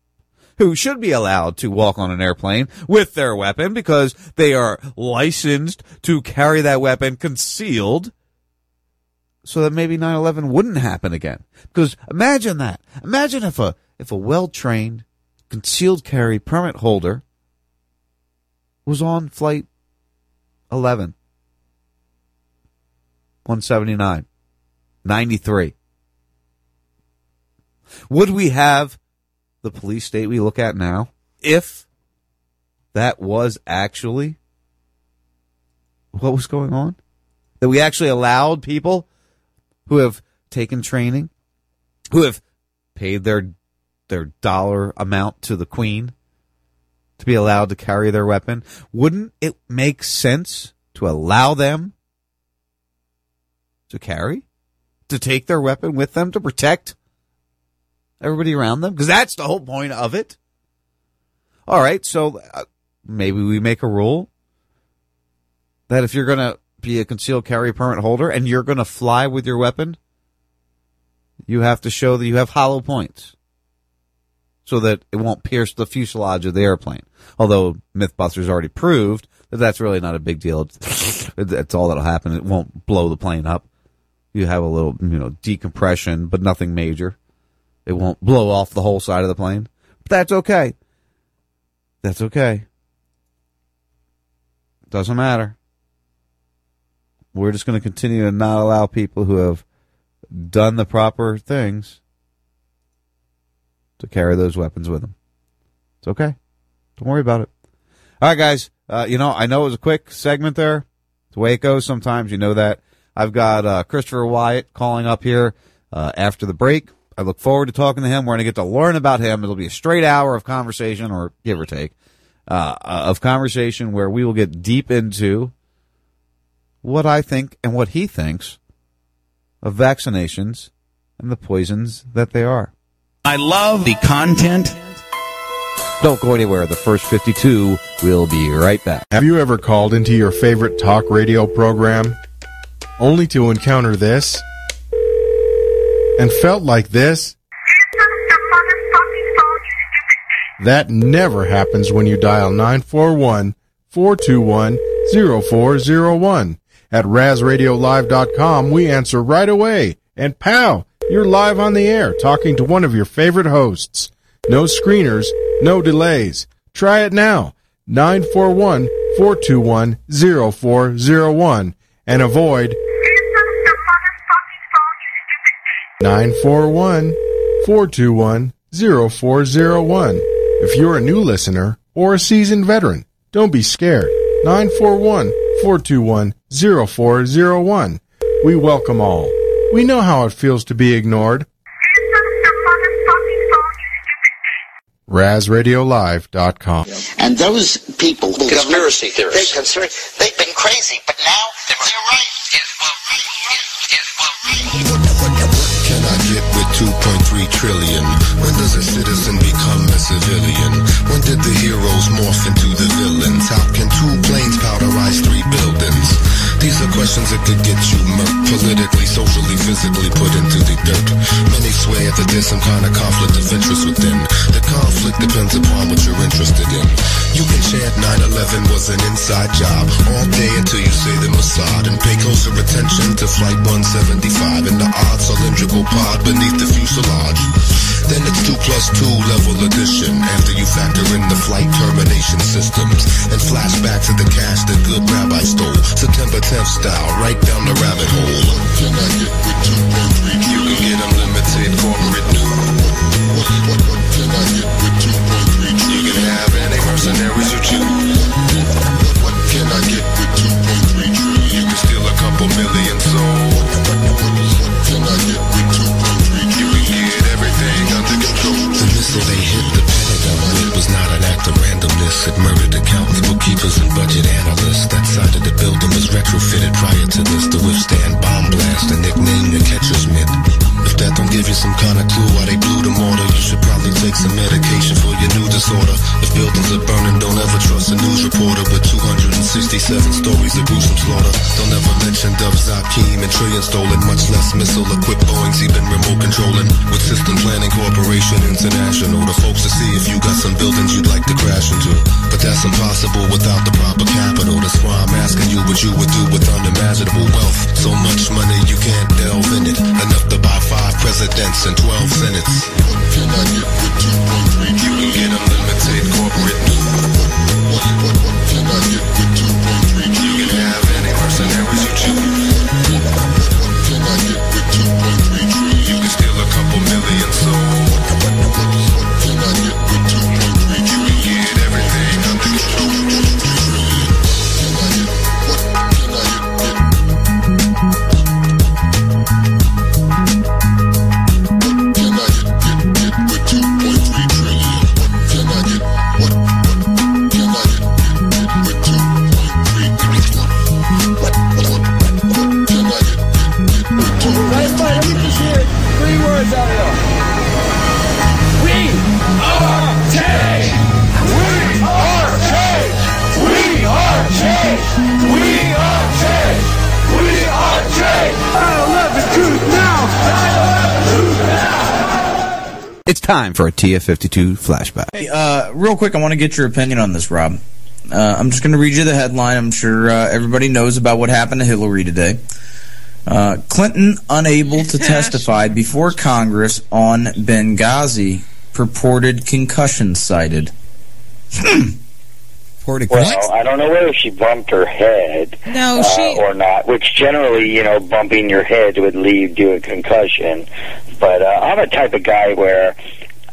who should be allowed to walk on an airplane with their weapon because they are licensed to carry that weapon concealed so that maybe 9/11 wouldn't happen again. Because imagine that. Imagine if a if a well-trained concealed carry permit holder was on flight 11 179 93 would we have the police state we look at now if that was actually what was going on? That we actually allowed people who have taken training who have paid their their dollar amount to the queen to be allowed to carry their weapon? Wouldn't it make sense to allow them to carry to take their weapon with them to protect everybody around them because that's the whole point of it all right so uh, maybe we make a rule that if you're going to be a concealed carry permit holder and you're going to fly with your weapon you have to show that you have hollow points so that it won't pierce the fuselage of the airplane. Although Mythbusters already proved that that's really not a big deal. That's all that'll happen. It won't blow the plane up. You have a little, you know, decompression, but nothing major. It won't blow off the whole side of the plane. But that's okay. That's okay. Doesn't matter. We're just going to continue to not allow people who have done the proper things to carry those weapons with them. It's okay. Don't worry about it. All right, guys. Uh, you know, I know it was a quick segment there. It's the way it goes sometimes. You know that. I've got uh, Christopher Wyatt calling up here uh, after the break. I look forward to talking to him. We're going to get to learn about him. It'll be a straight hour of conversation, or give or take, uh, of conversation where we will get deep into what I think and what he thinks of vaccinations and the poisons that they are. I love the content. Don't go anywhere. The first 52 will be right back. Have you ever called into your favorite talk radio program only to encounter this and felt like this? That never happens when you dial 941 421 0401. At RazRadioLive.com, we answer right away. And pow, you're live on the air talking to one of your favorite hosts. No screeners, no delays. Try it now. 941 421 0401 and avoid 941 421 0401. If you're a new listener or a seasoned veteran, don't be scared. 941 421 0401. We welcome all. We know how it feels to be ignored. RazRadioLive.com. And those people who Conspiracy theorists. They conspira- they've been crazy, but now they're right. Can I get with 2.3 Questions that could get you murked politically, socially, physically put into the dirt. Many swear that there's some kind of conflict of interest within. The conflict depends upon what you're interested in. You can chant 9-11 was an inside job all day until you say the Mossad and pay closer attention to Flight 175 and the odd cylindrical pod beneath the fuselage. Then it's 2 plus 2 level addition after you factor in the flight termination systems and flashback to the cash the good rabbi stole. September 10th style, right down the rabbit hole. Can I get with 2.3 You can get unlimited corporate what can I get with 2.3 You can have any mercenaries you choose. It murdered accountants, bookkeepers, and budget analysts. That side of the building was retrofitted prior to this to withstand bomb blast, a nickname the trillion stolen, much less missile-equipped Boeings he been remote controlling. With System Planning Corporation International, the folks to see if you got some buildings you'd like to crash into. But that's impossible without the proper capital. That's why I'm asking you what you would do with unimaginable wealth. So much money you can't delve in it. Enough to buy five presidents and 12 senates. What can I get with 2.3 You can get unlimited corporate news. What, what, what can I get with 2.3 You can have any mercenaries you choose. Time for a TF52 flashback. Hey, uh, real quick, I want to get your opinion on this, Rob. Uh, I'm just going to read you the headline. I'm sure uh, everybody knows about what happened to Hillary today. Uh, Clinton unable to [LAUGHS] testify before Congress on Benghazi. Purported concussion cited. [CLEARS THROAT] Purported Well, I don't know whether she bumped her head No, uh, she- or not, which generally, you know, bumping your head would lead to a concussion. But uh, I'm a type of guy where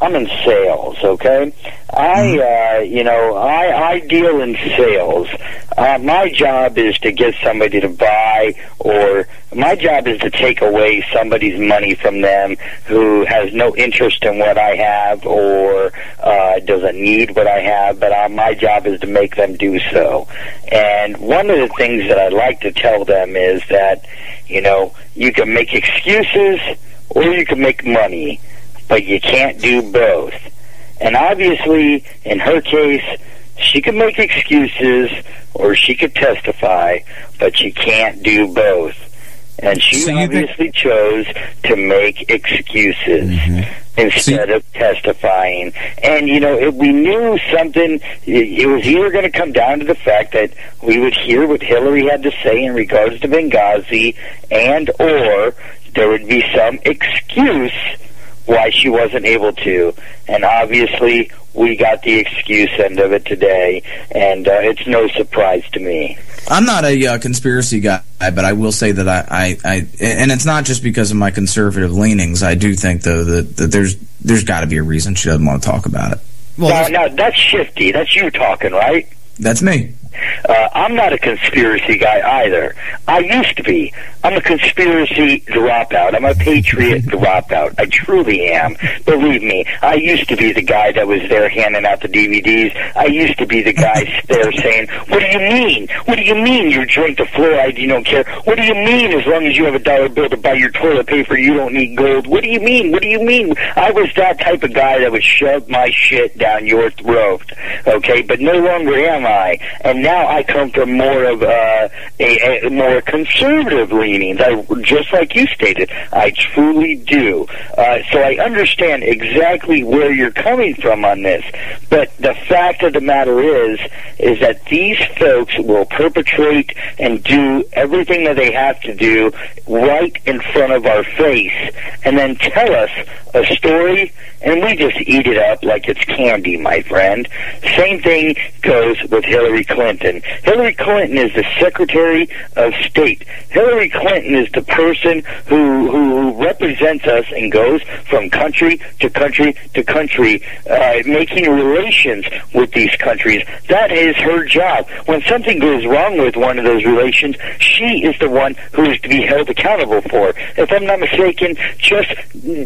I'm in sales, okay? I, uh, you know, I, I deal in sales. Uh, my job is to get somebody to buy, or my job is to take away somebody's money from them who has no interest in what I have or uh, doesn't need what I have. But uh, my job is to make them do so. And one of the things that I like to tell them is that, you know, you can make excuses or you can make money but you can't do both. And obviously, in her case, she could make excuses or she could testify, but she can't do both. and she So you think- obviously chose to make excuses Mm-hmm. instead of testifying. And you know, if we knew something, it it was either going to come down to the fact that we would hear what Hillary had to say in regards to Benghazi, and or there would be some excuse why she wasn't able to. And obviously, we got the excuse end of it today, and uh, it's no surprise to me. I'm not a uh, conspiracy guy, but I will say that I, I, I, and it's not just because of my conservative leanings. I do think though that, that there's there's got to be a reason she doesn't want to talk about it. now, now, that's shifty. That's you talking, right? That's me. Uh, I'm not a conspiracy guy either. I used to be. I'm a conspiracy dropout. I'm a patriot [LAUGHS] dropout. I truly am. Believe me, I used to be the guy that was there handing out the DVDs. I used to be the guy [LAUGHS] there saying, "What do you mean? What do you mean you drink the fluoride? You don't care? What do you mean as long as you have a dollar bill to buy your toilet paper, you don't need gold? What do you mean? What do you mean?" I was that type of guy that would shove my shit down your throat. Okay, but no longer am I, and now I come from more of uh, a, a more conservative I just like you stated, I truly do. Uh, so I understand exactly where you're coming from on this. But the fact of the matter is, is that these folks will perpetrate and do everything that they have to do right in front of our face, and then tell us a story, and we just eat it up like it's candy, my friend. Same thing goes with Hillary Clinton. Hillary Clinton is the Secretary of State. Hillary Clinton is the person who who represents us and goes from country to country to country, uh, making relations with these countries. That is her job. When something goes wrong with one of those relations, she is the one who is to be held accountable for. If I'm not mistaken, just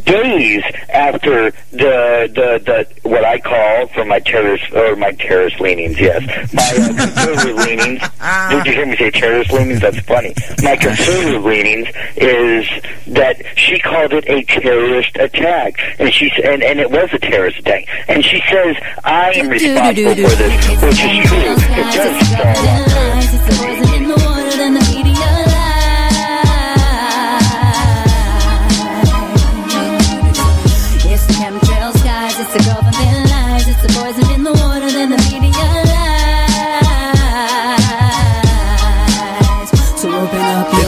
days after the the the what I call for my terrorist or my terrorist leanings, yes, my uh, [LAUGHS] conservative leanings. Did you hear me say terrorist leanings? That's funny. My conservative leanings is that she called it a terrorist attack, and she and and it was a terrorist attack, and she says I am responsible for this, which is true. It does fall on her. It's the poison in the water, then the media lies. It's the chemtrail skies, it's the government lies. It's the poison in the water,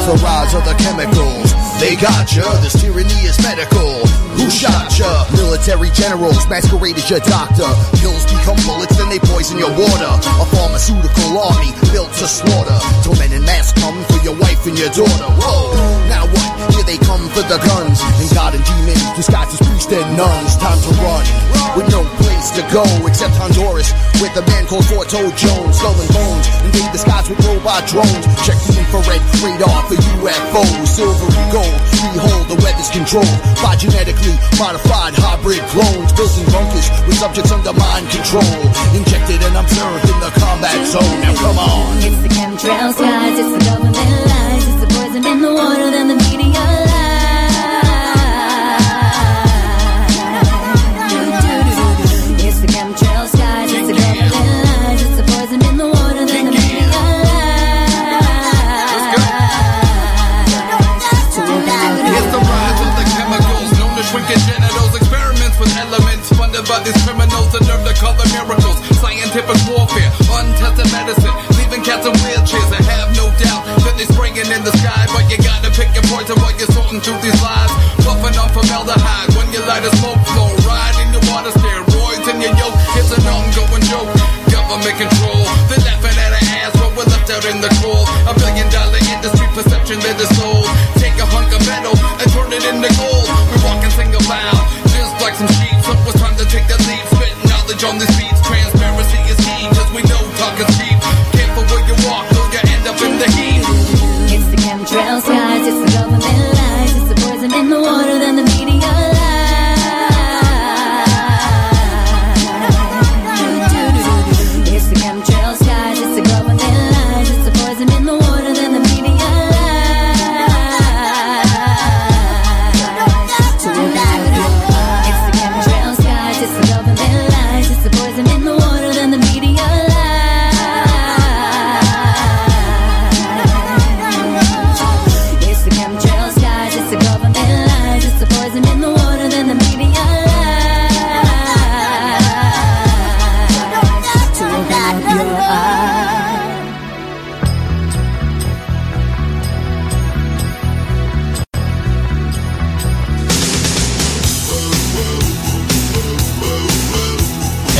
the rise of the chemicals. They got ya. This tyranny is medical. Who shot ya? Military generals masquerade as your doctor. Pills become bullets, then they poison your water. A pharmaceutical army built to slaughter. Till men in mass come for your wife and your daughter. Whoa. Now what? Here they come for the guns. And God and demons disguised as priests and nuns. Time to run. With no place to go except Honduras. With a man called Forto Jones. Skull and bones. Invade the skies with robot drones. Check the infrared radar for UFOs. Silvery gold. We hold the weather's controlled by genetically modified hybrid clones. Built in bunkers with subjects under mind control. Injected and observed in the combat zone. Now come on. It's the chemtrail skies, it's the government lies, it's the poison in the water, then the media by these criminals that nerve to call them miracles. Scientific warfare, untested medicine, leaving cats in wheelchairs. I have no doubt that they're spraying in the sky, but you gotta pick your poison while you're sorting through these lies. Puffing on formaldehyde when you light a smoke flow, ride in your water steroids in your yoke. It's an ongoing joke. Government control, they're laughing at our ass, but we're left out in the cold. A billion dollar industry perception that is sold.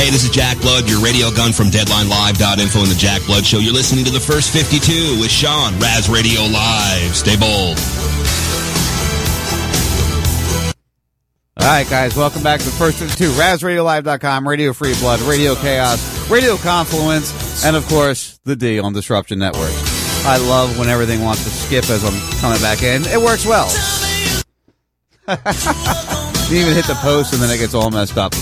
Hey, this is Jack Blood, your radio gun from DeadlineLive.info and the Jack Blood Show. You're listening to the first 52 with Sean, Raz Radio Live. Stay bold. All right, guys, welcome back to the first 52. RazRadioLive.com, Radio Free Blood, Radio Chaos, Radio Confluence, and of course, the D on Disruption Network. I love when everything wants to skip as I'm coming back in. It works well. [LAUGHS] you even hit the post and then it gets all messed up.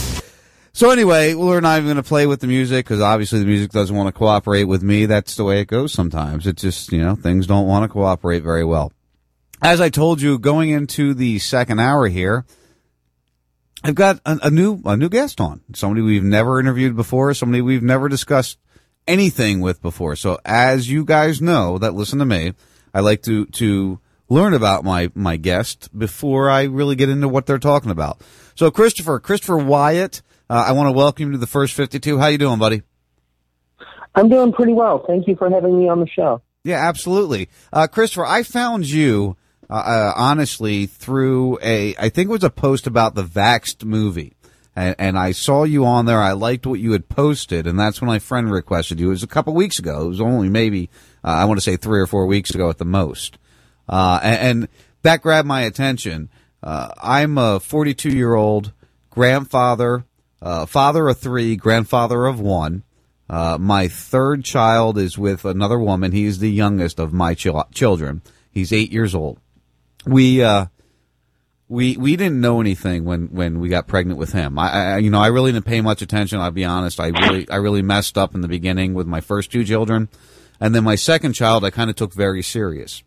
So anyway, we're not even going to play with the music because obviously the music doesn't want to cooperate with me. That's the way it goes sometimes. It just, you know, things don't want to cooperate very well. As I told you, going into the second hour here, I've got a, a new a new guest on. Somebody we've never interviewed before. Somebody we've never discussed anything with before. So as you guys know that listen to me, I like to to learn about my my guest before I really get into what they're talking about. So Christopher Christopher Wyatt, I want to welcome you to the first fifty two. How you doing, buddy? I'm doing pretty well. Thank you for having me on the show. Yeah, absolutely. Uh, Christopher, I found you, uh, uh, honestly, through a, I think it was a post about the Vaxxed movie. And, and I saw you on there. I liked what you had posted, and that's when my friend requested you. It was a couple weeks ago. It was only maybe, uh, I want to say three or four weeks ago at the most. Uh, and, and that grabbed my attention. Uh, I'm a 42 year old grandfather, uh, father of three, grandfather of one. Uh, my third child is with another woman. He's the youngest of my chil- children. He's eight years old. We, uh, we, we didn't know anything when, when we got pregnant with him. I, I, you know, I really didn't pay much attention. I'll be honest. I really, I really messed up in the beginning with my first two children. And then my second child, I kind of took very serious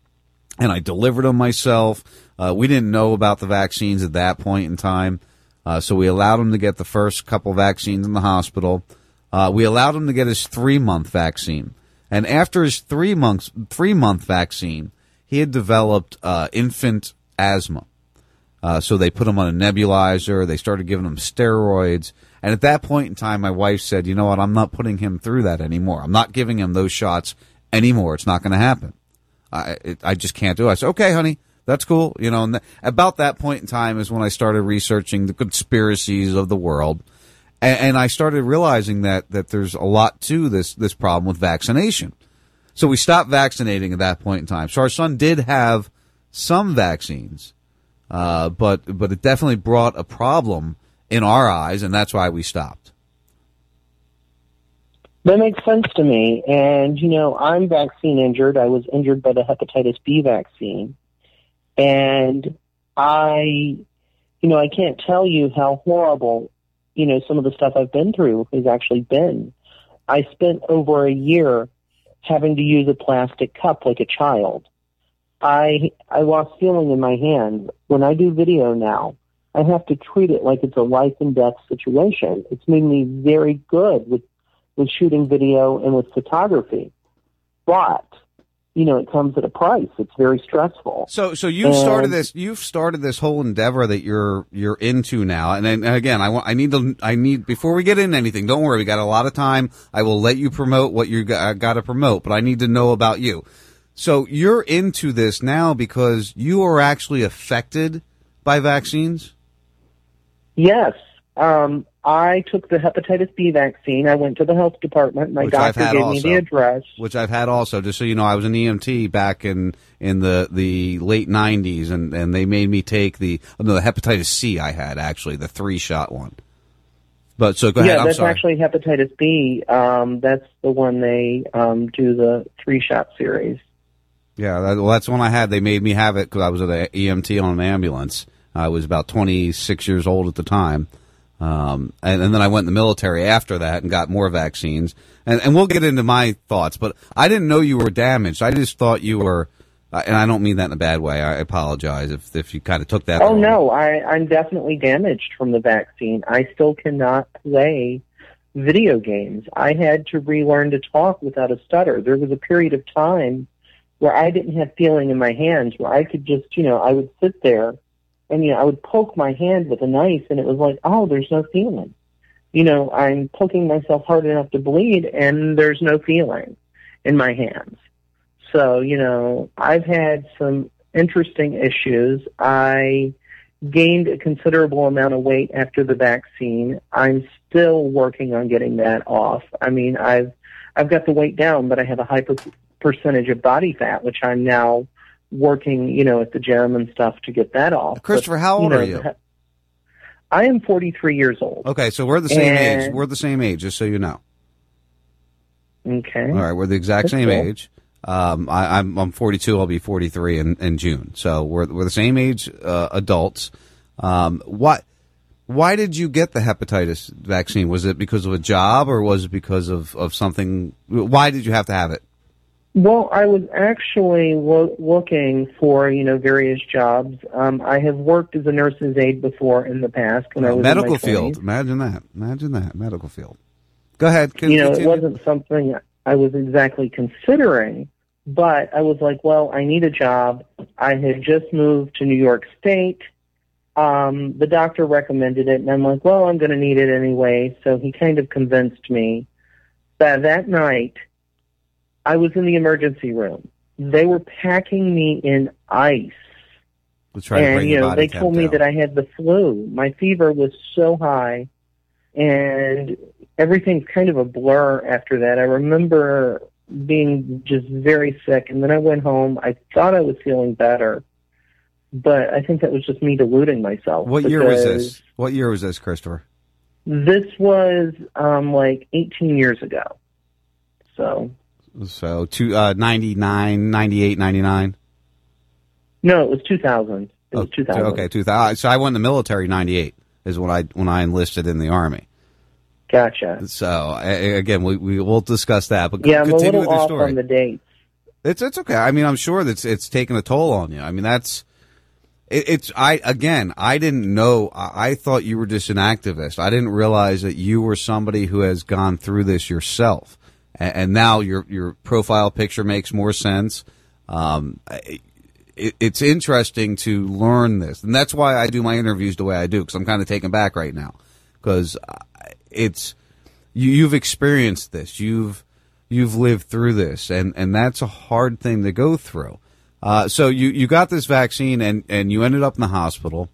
and I delivered them myself. Uh, we didn't know about the vaccines at that point in time. Uh, so we allowed him to get the first couple vaccines in the hospital. Uh, we allowed him to get his three month vaccine. And after his three months, three month vaccine, he had developed, uh, infant asthma. Uh, so they put him on a nebulizer. They started giving him steroids. And at that point in time, my wife said, you know what? I'm not putting him through that anymore. I'm not giving him those shots anymore. It's not going to happen. I, it, I just can't do it. I said, okay, honey, that's cool. You know, and th- about that point in time is when I started researching the conspiracies of the world. And, and I started realizing that, that there's a lot to this, this problem with vaccination. So we stopped vaccinating at that point in time. So our son did have some vaccines, uh, but, but it definitely brought a problem in our eyes, and that's why we stopped. That makes sense to me. And, you know, I'm vaccine injured. I was injured by the hepatitis B vaccine. And I, you know, I can't tell you how horrible, you know, some of the stuff I've been through has actually been. I spent over a year having to use a plastic cup like a child. I I lost feeling in my hand. When I do video now, I have to treat it like it's a life and death situation. It's made me very good with with shooting video and with photography. But, you know, it comes at a price. It's very stressful. So, so you And- started this. You've started this whole endeavor that you're you're into now. And then again, I want. I need to. I need before we get into anything. Don't worry, we got a lot of time. I will let you promote what you got, got to promote, but I need to know about you. So you're into this now because you are actually affected by vaccines. Yes. Um, I took the hepatitis B vaccine. I went to the health department. My Which doctor gave also. me the address. which I've had also. Just so you know, I was an EMT back in in the the late '90s, and and they made me take the oh, no the hepatitis C I had actually the three shot one. But so go ahead. yeah, that's actually hepatitis B. Um, that's the one they um, do the three shot series. Yeah, that, well, that's one I had. They made me have it because I was at an EMT on an ambulance. I was about 26 years old at the time. Um, and, and then I went in the military after that and got more vaccines. And, and we'll get into my thoughts, but I didn't know you were damaged. I just thought you were, uh, and I don't mean that in a bad way. I apologize if, if you kind of took that. Oh no, I, I'm definitely damaged from the vaccine. I still cannot play video games. I had to relearn to talk without a stutter. There was a period of time where I didn't have feeling in my hands, where I could just, you know, I would sit there and, you know, I would poke my hand with a knife and it was like, oh, there's no feeling. You know, I'm poking myself hard enough to bleed and there's no feeling in my hands. So, you know, I've had some interesting issues. I gained a considerable amount of weight after the vaccine. I'm still working on getting that off. I mean, I've I've got the weight down, but I have a high per- percentage of body fat, which I'm now working, you know, at the gym and stuff to get that off. Christopher, But, how old know, are you? I am 43 years old. Okay, so we're the same age. We're the same age, just so you know. Okay. All right, we're the exact That's same cool. age. Um, I, I'm I'm 42. I'll be 43 in, in June. So we're we're the same age uh, adults. Um, what? Why did you get the hepatitis vaccine? Was it because of a job, or was it because of, of something? Why did you have to have it? Well, I was actually lo- looking for, you know, various jobs. Um, I have worked as a nurse's aide before in the past when I was medical 20s. field. Imagine that. Imagine that. Medical field. Go ahead. You know, it wasn't something I was exactly considering, but I was like, well, I need a job. I had just moved to New York State. Um, the doctor recommended it, and I'm like, well, I'm going to need it anyway. So he kind of convinced me. That that night, I was in the emergency room. They were packing me in ice. Let's try to and you know, they told me down. that I had the flu. My fever was so high, and everything's kind of a blur after that. I remember being just very sick, and then I went home. I thought I was feeling better, but I think that was just me deluding myself. What year was this? What year was this, Christopher? This was um like 18 years ago. So So two, uh, 99, 98, 99? no, it was 2000. It was 2000. Okay, 2000. So I went in the military 98 is when I when I enlisted in the army. Gotcha. So again, we we will discuss that. But Yeah, I'm a continue little with your off story. on the dates. It's it's okay. I mean, I'm sure that's it's taken a toll on you. I mean, that's it, it's I again. I didn't know. I, I thought you were just an activist. I didn't realize that you were somebody who has gone through this yourself. And, and now your your profile picture makes more sense. Um, it, it's interesting to learn this, and that's why I do my interviews the way I do because I'm kind of taken back right now because it's you, you've experienced this. You've you've lived through this, and and that's a hard thing to go through. Uh, so you you got this vaccine, and and you ended up in the hospital.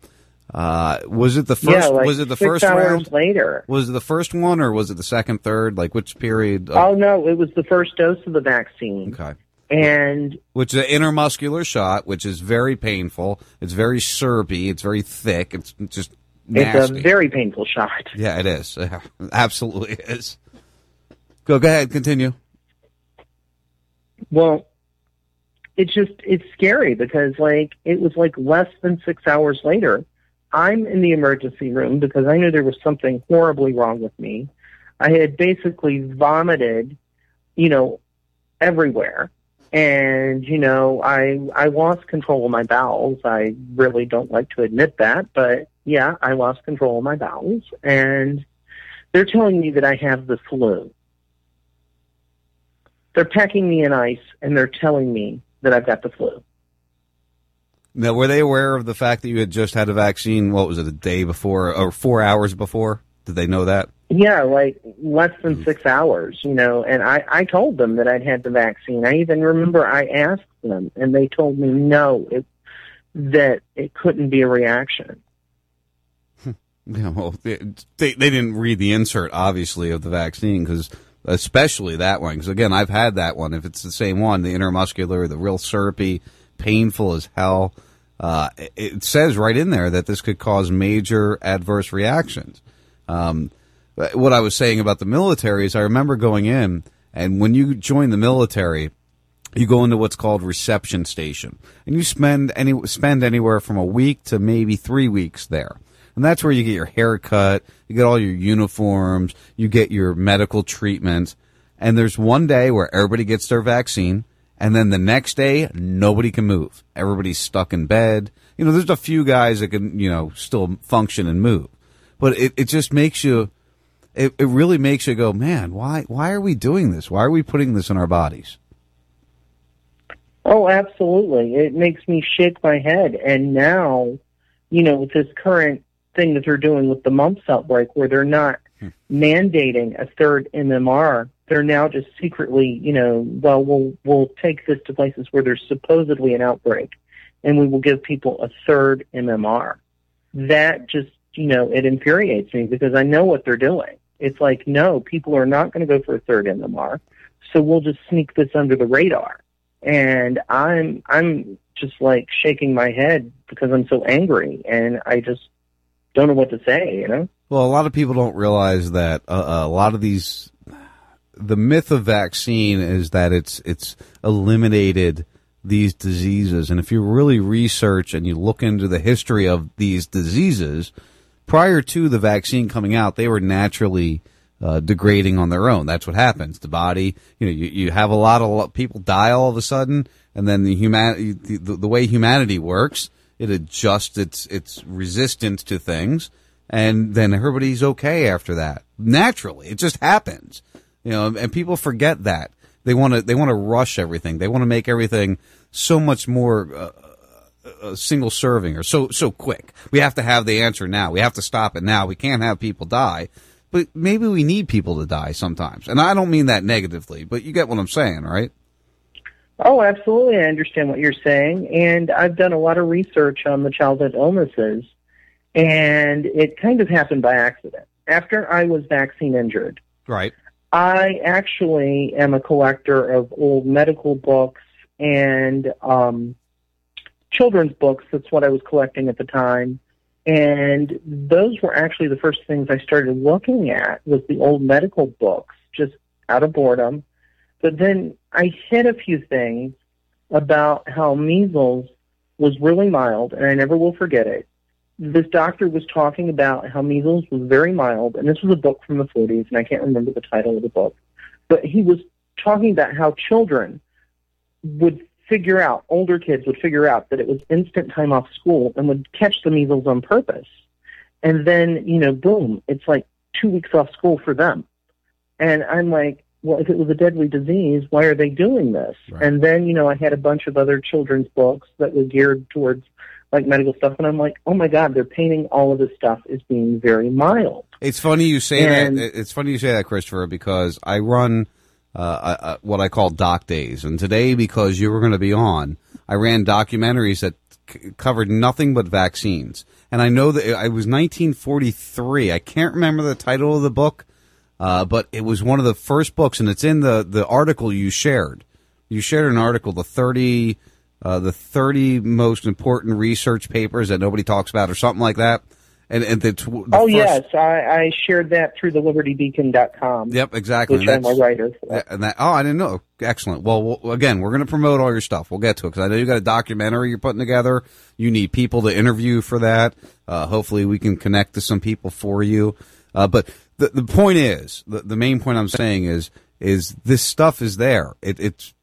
Uh, was it the first? yeah, like was it the six first hours round? later. Was it the first one, or was it the second, third? Like which period? Of, Oh no, it was the first dose of the vaccine. Okay. And which is an intermuscular shot, which is very painful. It's very syrupy. It's very thick. It's just nasty. it's a very painful shot. [LAUGHS] yeah, it is. [LAUGHS] Absolutely is. Go, go ahead. Continue. Well, it's just it's scary because like it was like less than six hours later. I'm in the emergency room because I knew there was something horribly wrong with me. I had basically vomited, you know, everywhere. And, you know, I I lost control of my bowels. I really don't like to admit that, but yeah, I lost control of my bowels and they're telling me that I have the flu. They're packing me in ice and they're telling me that I've got the flu. Now, were they aware of the fact that you had just had a vaccine? What was it, a day before or four hours before? Did they know that? Yeah, like less than hmm. six hours, you know, and I, I told them that I'd had the vaccine. I even remember I asked them and they told me no, it, that it couldn't be a reaction. Hmm. Yeah, well, they, they they didn't read the insert, obviously, of the vaccine because, especially that one. Because again, I've had that one. If it's the same one, the intermuscular, the real syrupy, painful as hell. Uh, it, says right in there that this could cause major adverse reactions. Um, what I was saying about the military is, I remember going in, and when you join the military, you go into what's called reception station, and you spend any spend anywhere from a week to maybe three weeks there. And that's where you get your haircut, you get all your uniforms, you get your medical treatment. And there's one day where everybody gets their vaccine, and then the next day nobody can move. Everybody's stuck in bed. You know, there's a few guys that can, you know, still function and move. But it, it just makes you it, it really makes you go, man, why why are we doing this? Why are we putting this in our bodies? Oh, absolutely. It makes me shake my head. And now, you know, with this current thing that they're doing with the mumps outbreak, where they're not mandating a third MMR, they're now just secretly, you know, well, we'll we'll take this to places where there's supposedly an outbreak, and we will give people a third MMR. that just, you know, it infuriates me because I know what they're doing. It's like, no, people are not going to go for a third MMR, so we'll just sneak this under the radar. And I'm, I'm just like shaking my head because I'm so angry and I just don't know what to say, you know? Well, a lot of people don't realize that uh, a lot of these, the myth of vaccine is that it's it's eliminated these diseases, and if you really research and you look into the history of these diseases, prior to the vaccine coming out, they were naturally uh, degrading on their own. That's what happens. The body, you know, you, you have a lot of people die all of a sudden, and then the human the, the way humanity works, it adjusts its its resistance to things and then everybody's okay after that. Naturally, it just happens. You know, and people forget that. They want to they want to rush everything. They want to make everything so much more uh, uh, single serving or so so quick. We have to have the answer now. We have to stop it now. We can't have people die. But maybe we need people to die sometimes. And I don't mean that negatively, but you get what I'm saying, right? Oh, absolutely. I understand what you're saying. And I've done a lot of research on the childhood illnesses and it kind of happened by accident. After I was vaccine injured, right? I actually am a collector of old medical books and um, children's books. That's what I was collecting at the time. And those were actually the first things I started looking at was the old medical books, just out of boredom. But then I hit a few things about how measles was really mild, and I never will forget it this doctor was talking about how measles was very mild, and this was a book from the 40s, and I can't remember the title of the book, but he was talking about how children would figure out, older kids would figure out that it was instant time off school and would catch the measles on purpose. And then, you know, boom, it's like two weeks off school for them. And I'm like, well, if it was a deadly disease, why are they doing this? Right. And then, you know, I had a bunch of other children's books that were geared towards like medical stuff, and I'm like, oh my god, they're painting all of this stuff as being very mild. It's funny you say and, that. It's funny you say that, Christopher, because I run uh, uh, what I call doc days, and today because you were going to be on, I ran documentaries that c- covered nothing but vaccines, and I know that it, it was 1943. I can't remember the title of the book, uh, but it was one of the first books, and it's in the the article you shared. You shared an article, the 30 uh, the 30 most important research papers that nobody talks about or something like that. And, and the, the oh first, yes, I, I shared that through the libertybeacon.com. Yep, exactly. Which I'm a writer And that, oh, I didn't know. Excellent. Well, we'll again, we're going to promote all your stuff. We'll get to it because I know you got a documentary you're putting together. You need people to interview for that. Uh, hopefully, we can connect to some people for you. Uh, but the the point is, the, the main point I'm saying is, is this stuff is there. It, it's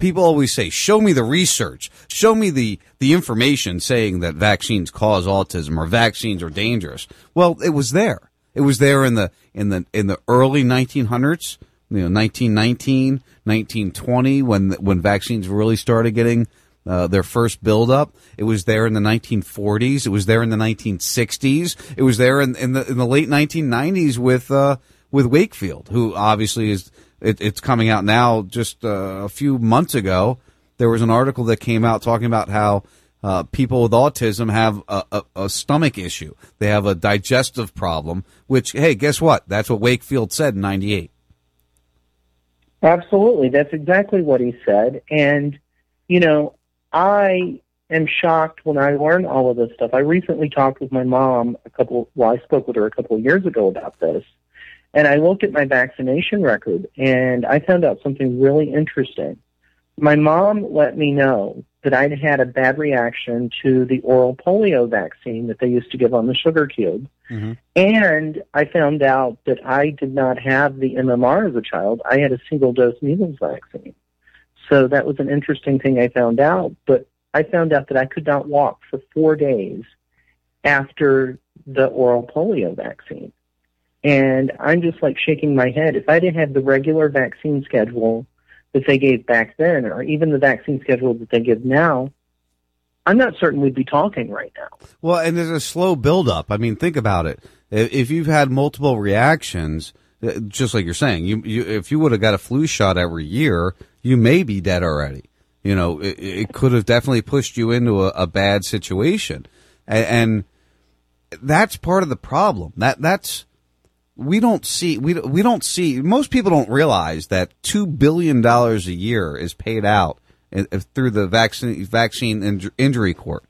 people always say, show me the research, show me the, the information saying that vaccines cause autism or vaccines are dangerous. Well, it was there. It was there in the, in the, in the early 1900s, you know, 1919, 1920, when, when vaccines really started getting, uh, their first buildup. It was there in the 1940s. It was there in the 1960s. It was there in, in the in the late 1990s with uh, with Wakefield, who obviously is it, it's coming out now. Just uh, a few months ago, there was an article that came out talking about how uh, people with autism have a, a, a, stomach issue. They have a digestive problem, which, hey, guess what? That's what Wakefield said in 98. Absolutely. That's exactly what he said. And, you know, I am shocked when I learn all of this stuff. I recently talked with my mom a couple, well, I spoke with her a couple of years ago about this. And I looked at my vaccination record and I found out something really interesting. My mom let me know that I'd had a bad reaction to the oral polio vaccine that they used to give on the sugar cube. Mm-hmm. And I found out that I did not have the MMR as a child. I had a single dose measles vaccine. So that was an interesting thing I found out. But I found out that I could not walk for four days after the oral polio vaccine. And I'm just like shaking my head. If I didn't have the regular vaccine schedule that they gave back then, or even the vaccine schedule that they give now, I'm not certain we'd be talking right now. Well, and there's a slow buildup. I mean, think about it. If you've had multiple reactions, uh, just like you're saying, you, you if you would have got a flu shot every year, you may be dead already. You know, it, it could have definitely pushed you into a, a bad situation. And, and that's part of the problem. That that's we don't see we we don't see most people don't realize that two billion dollars a year is paid out through the vaccine vaccine inj- injury court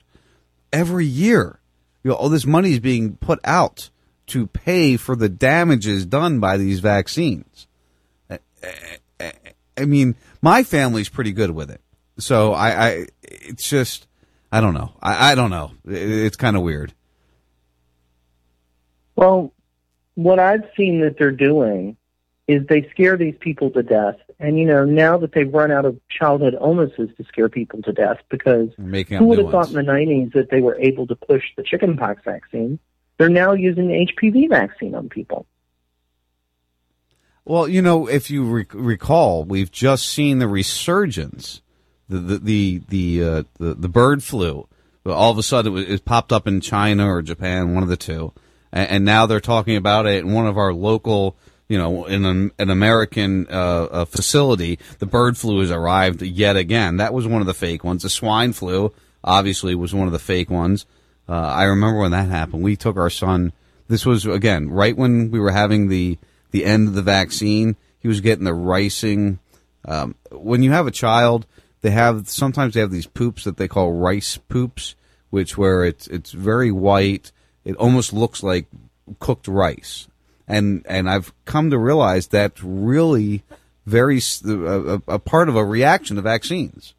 every year. You know, all this money is being put out to pay for the damages done by these vaccines. I mean, my family's pretty good with it, so I, I it's just I don't know. I, I don't know. It- It's kind of weird. Well, what I've seen that they're doing is they scare these people to death. And, you know, now that they've run out of childhood illnesses to scare people to death, because Making who would have thought in the 90s that they were able to push the chickenpox vaccine? They're now using the HPV vaccine on people. Well, you know, if you rec- recall, we've just seen the resurgence, the the the the, uh, the, the bird flu. All of a sudden, it, was, it popped up in China or Japan, one of the two, and, and now they're talking about it in one of our local, you know, in an, an American uh, uh, facility. The bird flu has arrived yet again. That was one of the fake ones. The swine flu, obviously, was one of the fake ones. Uh, I remember when that happened. We took our son. This was again right when we were having the the end of the vaccine. He was getting the ricing. Um, when you have a child, they have sometimes they have these poops that they call rice poops, which where it's it's very white. It almost looks like cooked rice, and and I've come to realize that's really very a, a part of a reaction to vaccines.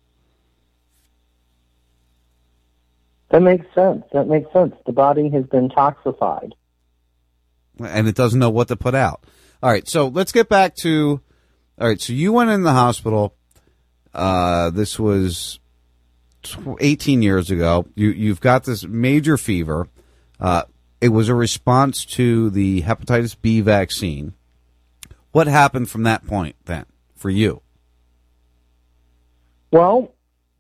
That makes sense. That makes sense. The body has been toxified. and it doesn't know what to put out. All right, so let's get back to. All right, so you went in the hospital. Uh, this was 18 years ago. You you've got this major fever. Uh, it was a response to the hepatitis B vaccine. What happened from that point then for you? Well,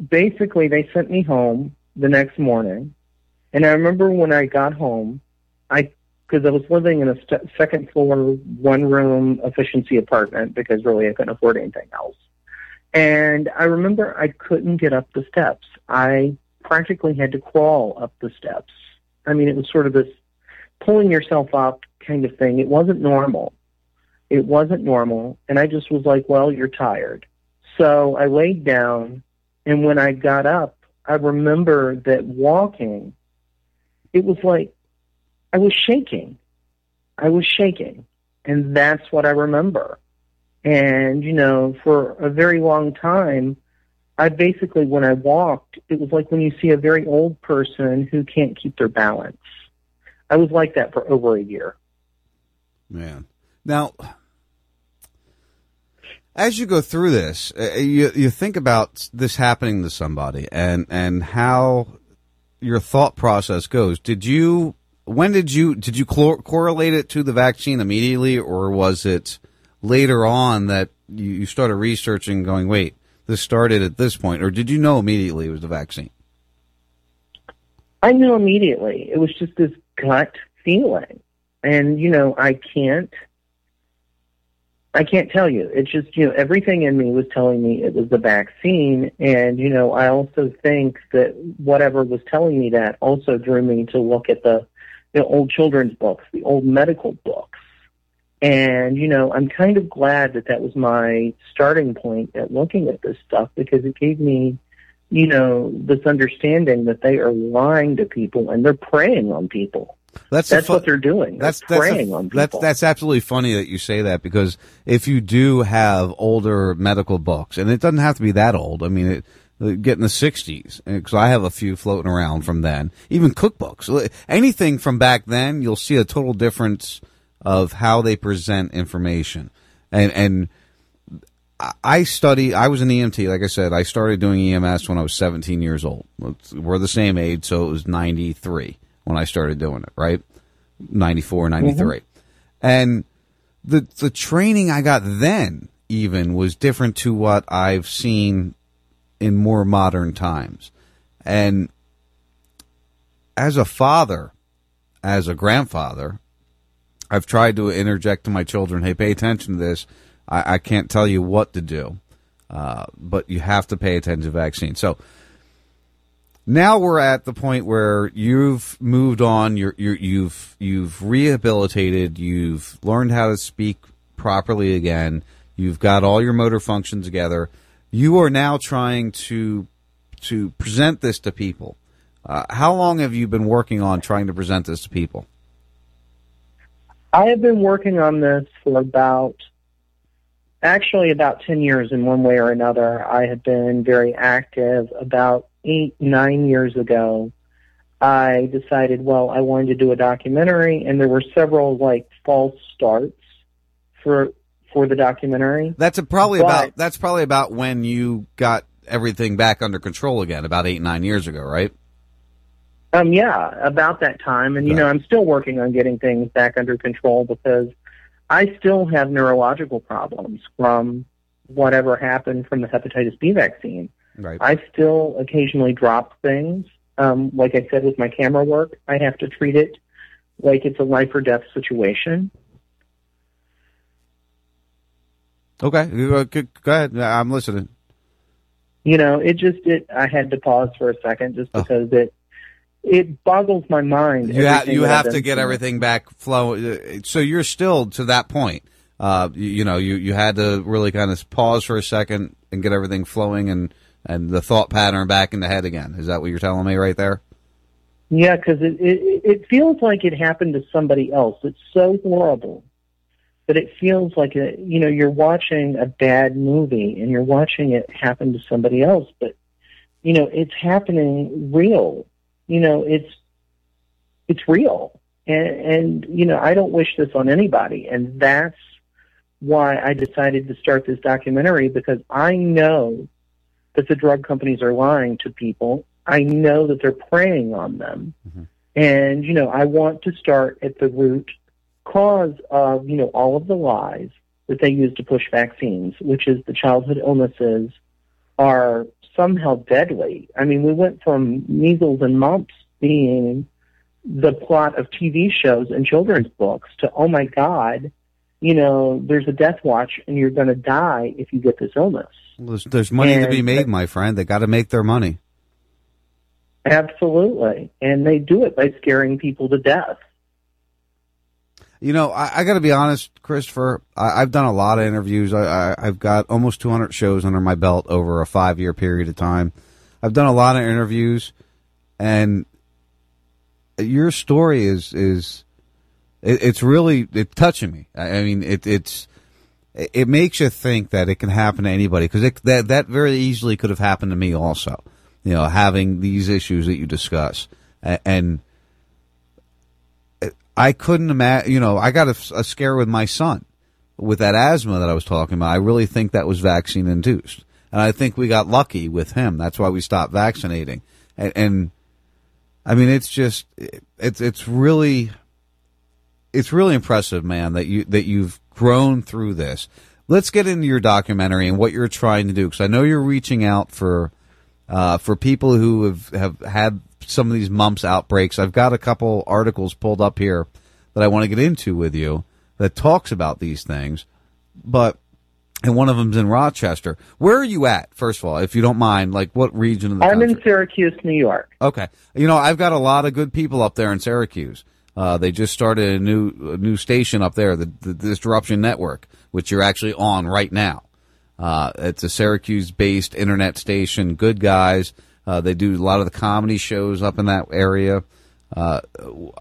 basically, they sent me home the next morning, and I remember when I got home, I because I was living in a st- second floor, one room efficiency apartment because really I couldn't afford anything else. And I remember I couldn't get up the steps. I practically had to crawl up the steps. I mean, it was sort of this pulling yourself up kind of thing. It wasn't normal. It wasn't normal. And I just was like, well, you're tired. So I laid down, and when I got up, I remember that walking, it was like I was shaking. I was shaking. And that's what I remember. And, you know, for a very long time, I basically, when I walked, it was like when you see a very old person who can't keep their balance. I was like that for over a year. Man. Now, as you go through this, uh, you you think about this happening to somebody and and how your thought process goes. Did you when did you did you cor- correlate it to the vaccine immediately, or was it later on that you, you started researching, going, wait, this started at this point, or did you know immediately it was the vaccine? I knew immediately. It was just this gut feeling. And, you know, I can't I can't tell you. It's just, you know, everything in me was telling me it was the vaccine. And, you know, I also think that whatever was telling me that also drew me to look at the, the old children's books, the old medical books. And, you know, I'm kind of glad that that was my starting point at looking at this stuff because it gave me, you know, this understanding that they are lying to people and they're preying on people. That's That's fu- what they're doing. They're That's that's preying a- on people. that's absolutely funny that you say that because if you do have older medical books, and it doesn't have to be that old. I mean, it, get in the '60s because eh, I have a few floating around from then. Even cookbooks, anything from back then, you'll see a total difference of how they present information. And and I- study. I was an EMT, like I said. I started doing EMS when I was 17 years old. We're the same age, so it was 93 when I started doing it. Right, 94, mm-hmm. 93, and the the training I got then even was different to what I've seen in more modern times. And as a father, as a grandfather, I've tried to interject to my children, hey, pay attention to this. I, I can't tell you what to do, uh, but you have to pay attention to vaccines. So now we're at the point where you've moved on. You're, you're you've you've rehabilitated. You've learned how to speak properly again. You've got all your motor functions together. You are now trying to to present this to people. Uh, how long have you been working on trying to present this to people? I have been working on this for about, actually about 10 years in one way or another. I have been very active. About eight, nine years ago, I decided, well, I wanted to do a documentary, and there were several, like, false starts for for the documentary. That's a, probably But- about that's probably about when you got everything back under control again, about eight nine years ago, right? Um, yeah, about that time. And, you know, I'm still working on getting things back under control because I still have neurological problems from whatever happened from the hepatitis B vaccine. Right. I still occasionally drop things. Um, like I said with my camera work, I have to treat it like it's a life or death situation. Okay, go, ahead. I'm listening. You know, it just it I had to pause for a second just because it it boggles my mind. You, ha- you I've to get everything back flowing. So you're still to that point. Uh, you, you know, you, you had to really kind of pause for a second and get everything flowing and, and the thought pattern back in the head again. Is that what you're telling me right there? Yeah, because it, it it feels like it happened to somebody else. It's so horrible, but it feels like a, you know you're watching a bad movie and you're watching it happen to somebody else. But you know it's happening real. You know it's it's real, and and you know I don't wish this on anybody, and that's why I decided to start this documentary because I know that the drug companies are lying to people. I know that they're preying on them. Mm-hmm. And, you know, I want to start at the root cause of, you know, all of the lies that they use to push vaccines, which is the childhood illnesses are somehow deadly. I mean, we went from measles and mumps being the plot of TV shows and children's books to, oh my God, you know, there's a death watch and you're going to die if you get this illness. There's, there's money to be And- made, my friend. They got to make their money. Absolutely. And they do it by scaring people to death. You know, I, I got to be honest, Christopher. I, I've done a lot of interviews. I, I, I've got almost 200 shows under my belt over a five year period of time. I've done a lot of interviews, and your story is is it, it's really it's touching me. I, I mean, it, it's it makes you think that it can happen to anybody because that that very easily could have happened to me also. You know, having these issues that you discuss, A- and I couldn't imagine. You know, I got a, a scare with my son with that asthma that I was talking about. I really think that was vaccine induced, and I think we got lucky with him. That's why we stopped vaccinating. And, and I mean, it's just it's it's really it's really impressive, man, that you that you've grown through this. Let's get into your documentary and what you're trying to do, because I know you're reaching out for uh, for people who have have had some of these mumps outbreaks. I've got a couple articles pulled up here that I want to get into with you that talks about these things, but and one of them's in Rochester. Where are you at? First of all, if you don't mind, like what region of the I'm country? in Syracuse, New York. Okay. You know, I've got a lot of good people up there in Syracuse. Uh, they just started a new a new station up there, the, the Disruption Network, which you're actually on right now. Uh, it's a Syracuse-based internet station. Good guys. Uh, they do a lot of the comedy shows up in that area. Uh,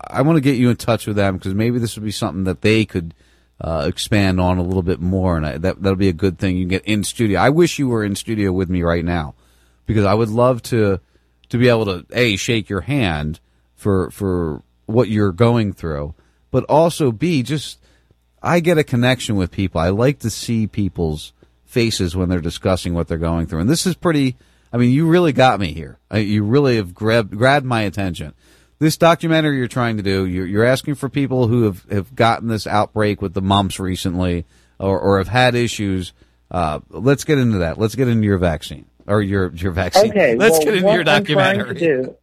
I want to get you in touch with them because maybe this would be something that they could uh, expand on a little bit more, and I, that that'll be a good thing. You can get in studio. I wish you were in studio with me right now because I would love to to be able to a shake your hand for for what you're going through, but also b just I get a connection with people. I like to see people's faces when they're discussing what they're going through, and this is pretty. I mean, you really got me here. You really have grabbed grabbed my attention. This documentary you're trying to do, you're, you're asking for people who have, have gotten this outbreak with the mumps recently, or, or have had issues. Uh, let's get into that. Let's get into your vaccine or your your vaccine. Okay, [LAUGHS] let's well, get into your I'm trying to documentary. do-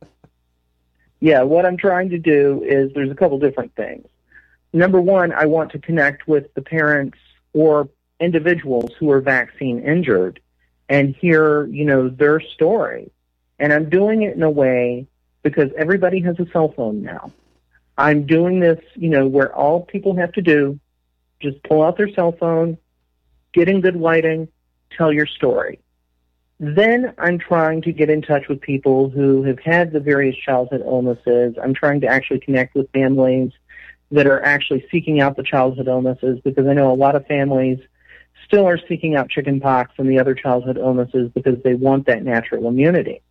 yeah, what I'm trying to do is there's a couple different things. Number one, I want to connect with the parents or individuals who are vaccine injured and hear, you know, their story. And I'm doing it in a way because everybody has a cell phone now. I'm doing this, you know, where all people have to do, just pull out their cell phone, get in good lighting, tell your story. Then I'm trying to get in touch with people who have had the various childhood illnesses. I'm trying to actually connect with families that are actually seeking out the childhood illnesses because I know a lot of families still are seeking out chickenpox and the other childhood illnesses because they want that natural immunity.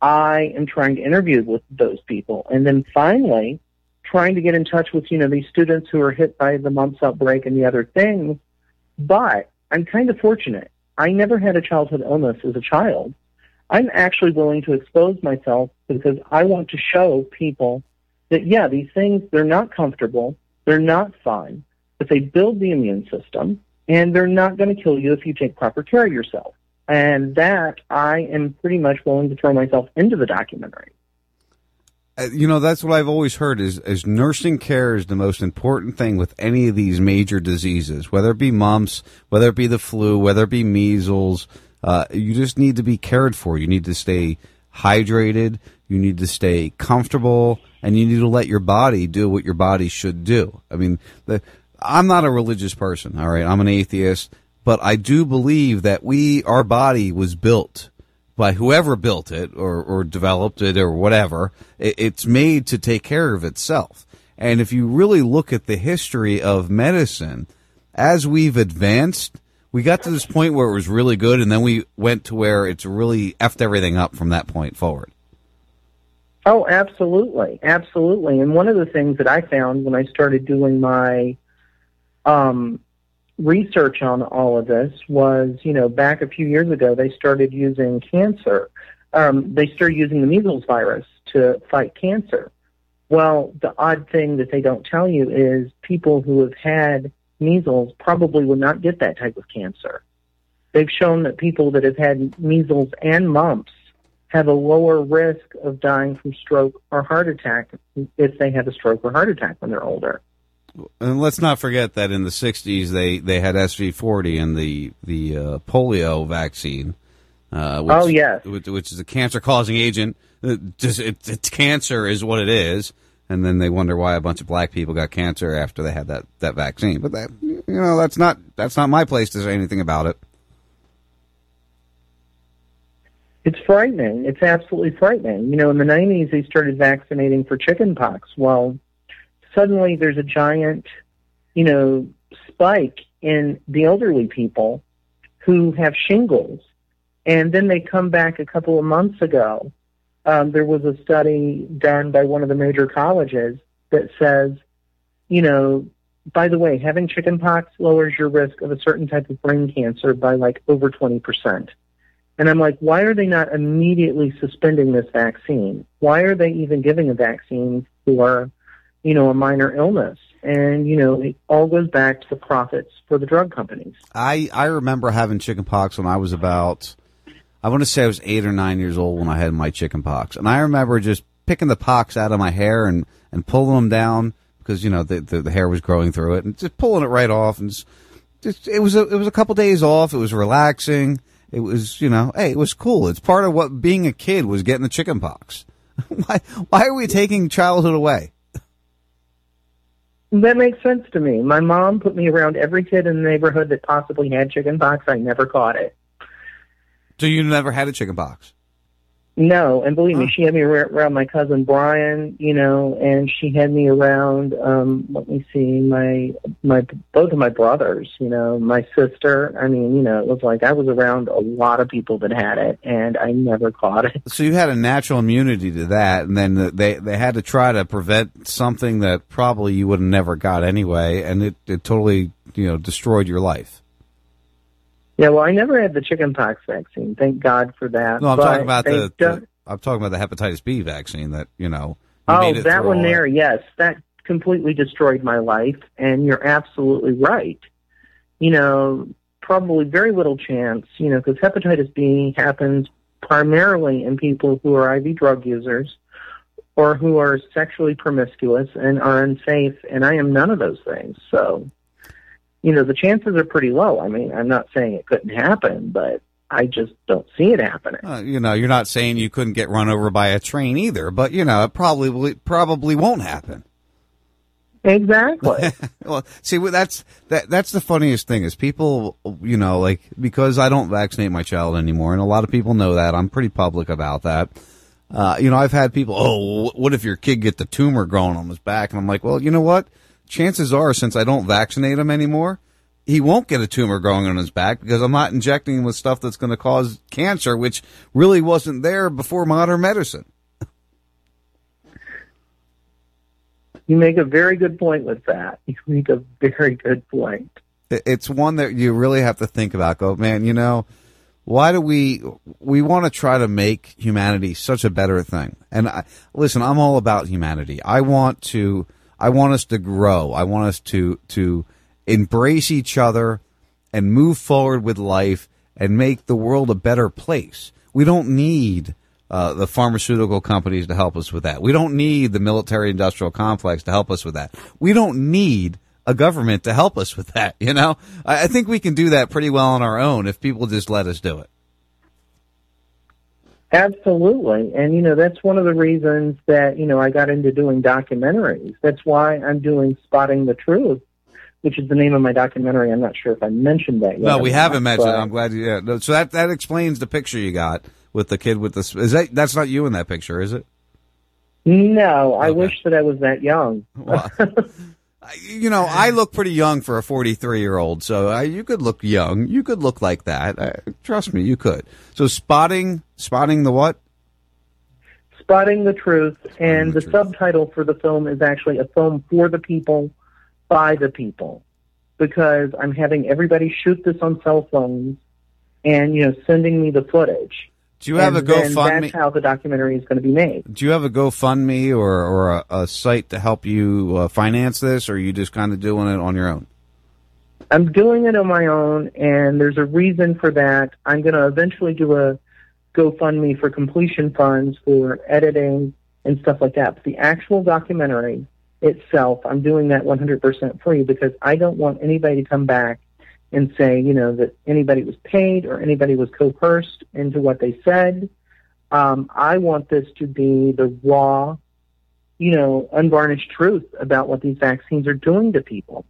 I am trying to interview with those people. And then finally, trying to get in touch with, you know, these students who are hit by the mumps outbreak and the other things. But I'm kind of fortunate. I never had a childhood illness as a child. I'm actually willing to expose myself because I want to show people that, yeah, these things, they're not comfortable, they're not fun, but they build the immune system, and they're not going to kill you if you take proper care of yourself. And that I am pretty much willing to throw myself into the documentary. Uh, you know that's what I've always heard is is nursing care is the most important thing with any of these major diseases, whether it be mumps, whether it be the flu, whether it be measles. Uh, you just need to be cared for. You need to stay hydrated. You need to stay comfortable, and you need to let your body do what your body should do. I mean, the, I'm not a religious person. All right, I'm an atheist, but I do believe that we, our body was built by whoever built it or, or developed it or whatever. It, it's made to take care of itself. And if you really look at the history of medicine, as we've advanced, we got to this point where it was really good, and then we went to where it's really effed everything up from that point forward. Oh, absolutely, absolutely. And one of the things that I found when I started doing my um, research on all of this was, you know, back a few years ago, they started using cancer. Um, they started using the measles virus to fight cancer. Well, the odd thing that they don't tell you is people who have had measles probably would not get that type of cancer. They've shown that people that have had measles and mumps have a lower risk of dying from stroke or heart attack if they have a stroke or heart attack when they're older. And let's not forget that in the '60s they, they had SV40 and the the uh, polio vaccine. Uh, which, Oh, yes. which, which is a cancer causing agent. It, just it, it's cancer is what it is, and then they wonder why a bunch of black people got cancer after they had that, that vaccine. But that you know that's not that's not my place to say anything about it. It's frightening. It's absolutely frightening. You know, in the 90s, they started vaccinating for chickenpox. Well, suddenly there's a giant, you know, spike in the elderly people who have shingles. And then they come back a couple of months ago. Um, there was a study done by one of the major colleges that says, you know, by the way, having chickenpox lowers your risk of a certain type of brain cancer by like over 20%. And I'm like, why are they not immediately suspending this vaccine? Why are they even giving a vaccine for, you know, a minor illness? And, you know, it all goes back to the profits for the drug companies. I, I remember having chickenpox when I was about, I want to say I was eight or nine years old when I had my chickenpox. And I remember just picking the pox out of my hair and, and pulling them down because, you know, the, the, the hair was growing through it and just pulling it right off. And just, just, it was a, it was a couple days off. It was relaxing. It was, you know, hey, it was cool. It's part of what being a kid was getting the chickenpox. [LAUGHS] why, why are we taking childhood away? That makes sense to me. My mom put me around every kid in the neighborhood that possibly had chickenpox. I never caught it. So you never had a chickenpox? No, and believe me, she had me around my cousin Brian, you know, and she had me around. um Let me see, my my both of my brothers, you know, my sister. I mean, you know, it was like I was around a lot of people that had it, and I never caught it. So you had a natural immunity to that, and then they they had to try to prevent something that probably you would have never got anyway, and it, it totally you know destroyed your life. Yeah, well, I never had the chickenpox vaccine. Thank God for that. No, I'm But talking about the, the I'm talking about the hepatitis B vaccine that you know. you Oh, that one there, yes, that completely destroyed my life, and you're absolutely right. You know, probably very little chance, you know, because hepatitis B happens primarily in people who are IV drug users or who are sexually promiscuous and are unsafe, and I am none of those things. So, you know, the chances are pretty low. I mean, I'm not saying it couldn't happen, but I just don't see it happening. Uh, you know, you're not saying you couldn't get run over by a train either, but you know, it probably probably won't happen. Exactly. [LAUGHS] well, see, that's that. That's the funniest thing is people, you know, like because I don't vaccinate my child anymore, and a lot of people know that. I'm pretty public about that. Uh, you know, I've had people, oh, what if your kid get the tumor growing on his back? And I'm like, well, you know what? Chances are, since I don't vaccinate him anymore, he won't get a tumor growing on his back because I'm not injecting him with stuff that's going to cause cancer, which really wasn't there before modern medicine. You make a very good point with that. You make a very good point. It's one that you really have to think about. Go, man, you know, why do we we want to try to make humanity such a better thing? And I, listen, I'm all about humanity. I want to I want us to grow. I want us to to embrace each other and move forward with life and make the world a better place. We don't need uh, the pharmaceutical companies to help us with that. We don't need the military industrial complex to help us with that. We don't need a government to help us with that. [LAUGHS] You know, I, I think we can do that pretty well on our own if people just let us do it. Absolutely. And, you know, that's one of the reasons that, you know, I got into doing documentaries. That's why I'm doing Spotting the Truth, which is the name of my documentary. I'm not sure if I mentioned that yet. No, we haven't mentioned it. I'm glad you, yeah. So that, that explains the picture you got with the kid with the, is that, that's not you in that picture, is it? No, I wish that I was that young. Well, [LAUGHS] [LAUGHS] you know, I look pretty young for a 43 year old, so uh, you could look young. You could look like that. Uh, trust me, you could. So spotting, spotting the what? Spotting the Truth, and the, the truth. subtitle for the film is actually a film for the people, by the people, because I'm having everybody shoot this on cell phones, and you know, sending me the footage. Do you have and a GoFundMe? That's how the documentary is going to be made. Do you have a GoFundMe or or a, a site to help you uh, finance this, or are you just kind of doing it on your own? I'm doing it on my own, and there's a reason for that. I'm going to eventually do a GoFundMe for completion funds for editing and stuff like that. But the actual documentary itself, I'm doing that 100% free because I don't want anybody to come back and say, you know, that anybody was paid or anybody was coerced into what they said. Um, I want this to be the raw, you know, unvarnished truth about what these vaccines are doing to people.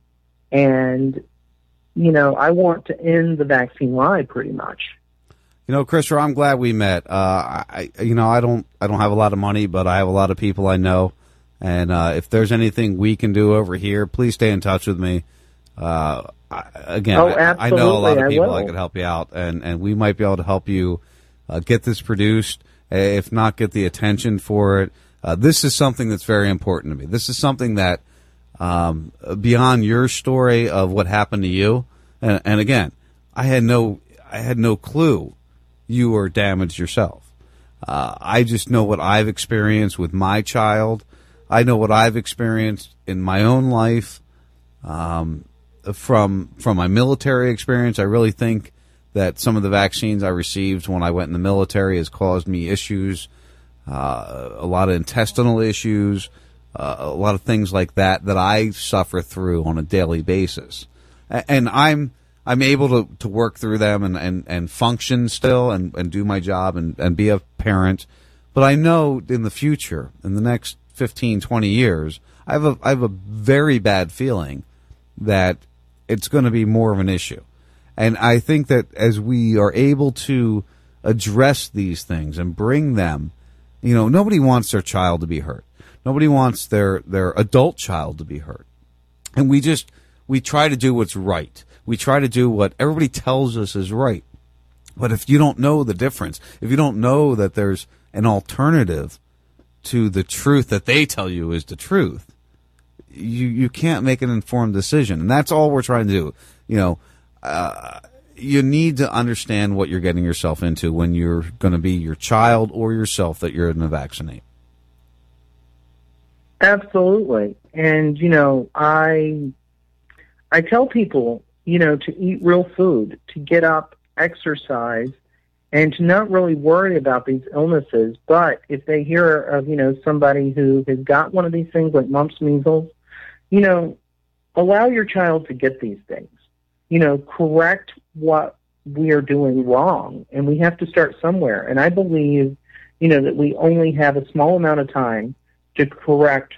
And, you know, I want to end the vaccine lie pretty much. You know, Christopher, I'm glad we met. Uh, I, you know, I don't, I don't have a lot of money, but I have a lot of people I know. And uh, if there's anything we can do over here, please stay in touch with me. Uh, I, again, oh, I, I, know a lot of people that could help you out, and, and we might be able to help you uh, get this produced, if not get the attention for it. Uh, this is something that's very important to me. This is something that, um, beyond your story of what happened to you, and, and again, I had no, I had no clue you were damaged yourself. Uh, I just know what I've experienced with my child. I know what I've experienced in my own life. Um, from from my military experience, I really think that some of the vaccines I received when I went in the military has caused me issues, uh, a lot of intestinal issues, uh, a lot of things like that that I suffer through on a daily basis, and I'm I'm able to, to work through them and, and, and function still and, and do my job and, and be a parent. But I know in the future, in the next 15, 20 years, I have a, I have a very bad feeling that it's going to be more of an issue. And I think that as we are able to address these things and bring them, you know, nobody wants their child to be hurt. Nobody wants their, their adult child to be hurt. And we just, we try to do what's right. We try to do what everybody tells us is right. But if you don't know the difference, if you don't know that there's an alternative to the truth that they tell you is the truth, you you can't make an informed decision, and that's all we're trying to do. You know, uh, you need to understand what you're getting yourself into when you're going to be your child or yourself that you're going to vaccinate. Absolutely, and you know, I I tell people, you know, to eat real food, to get up, exercise, and to not really worry about these illnesses. But if they hear of, you know, somebody who has got one of these things like mumps, measles, you know, allow your child to get these things. You know, correct what we are doing wrong, and we have to start somewhere. And I believe, you know, that we only have a small amount of time to correct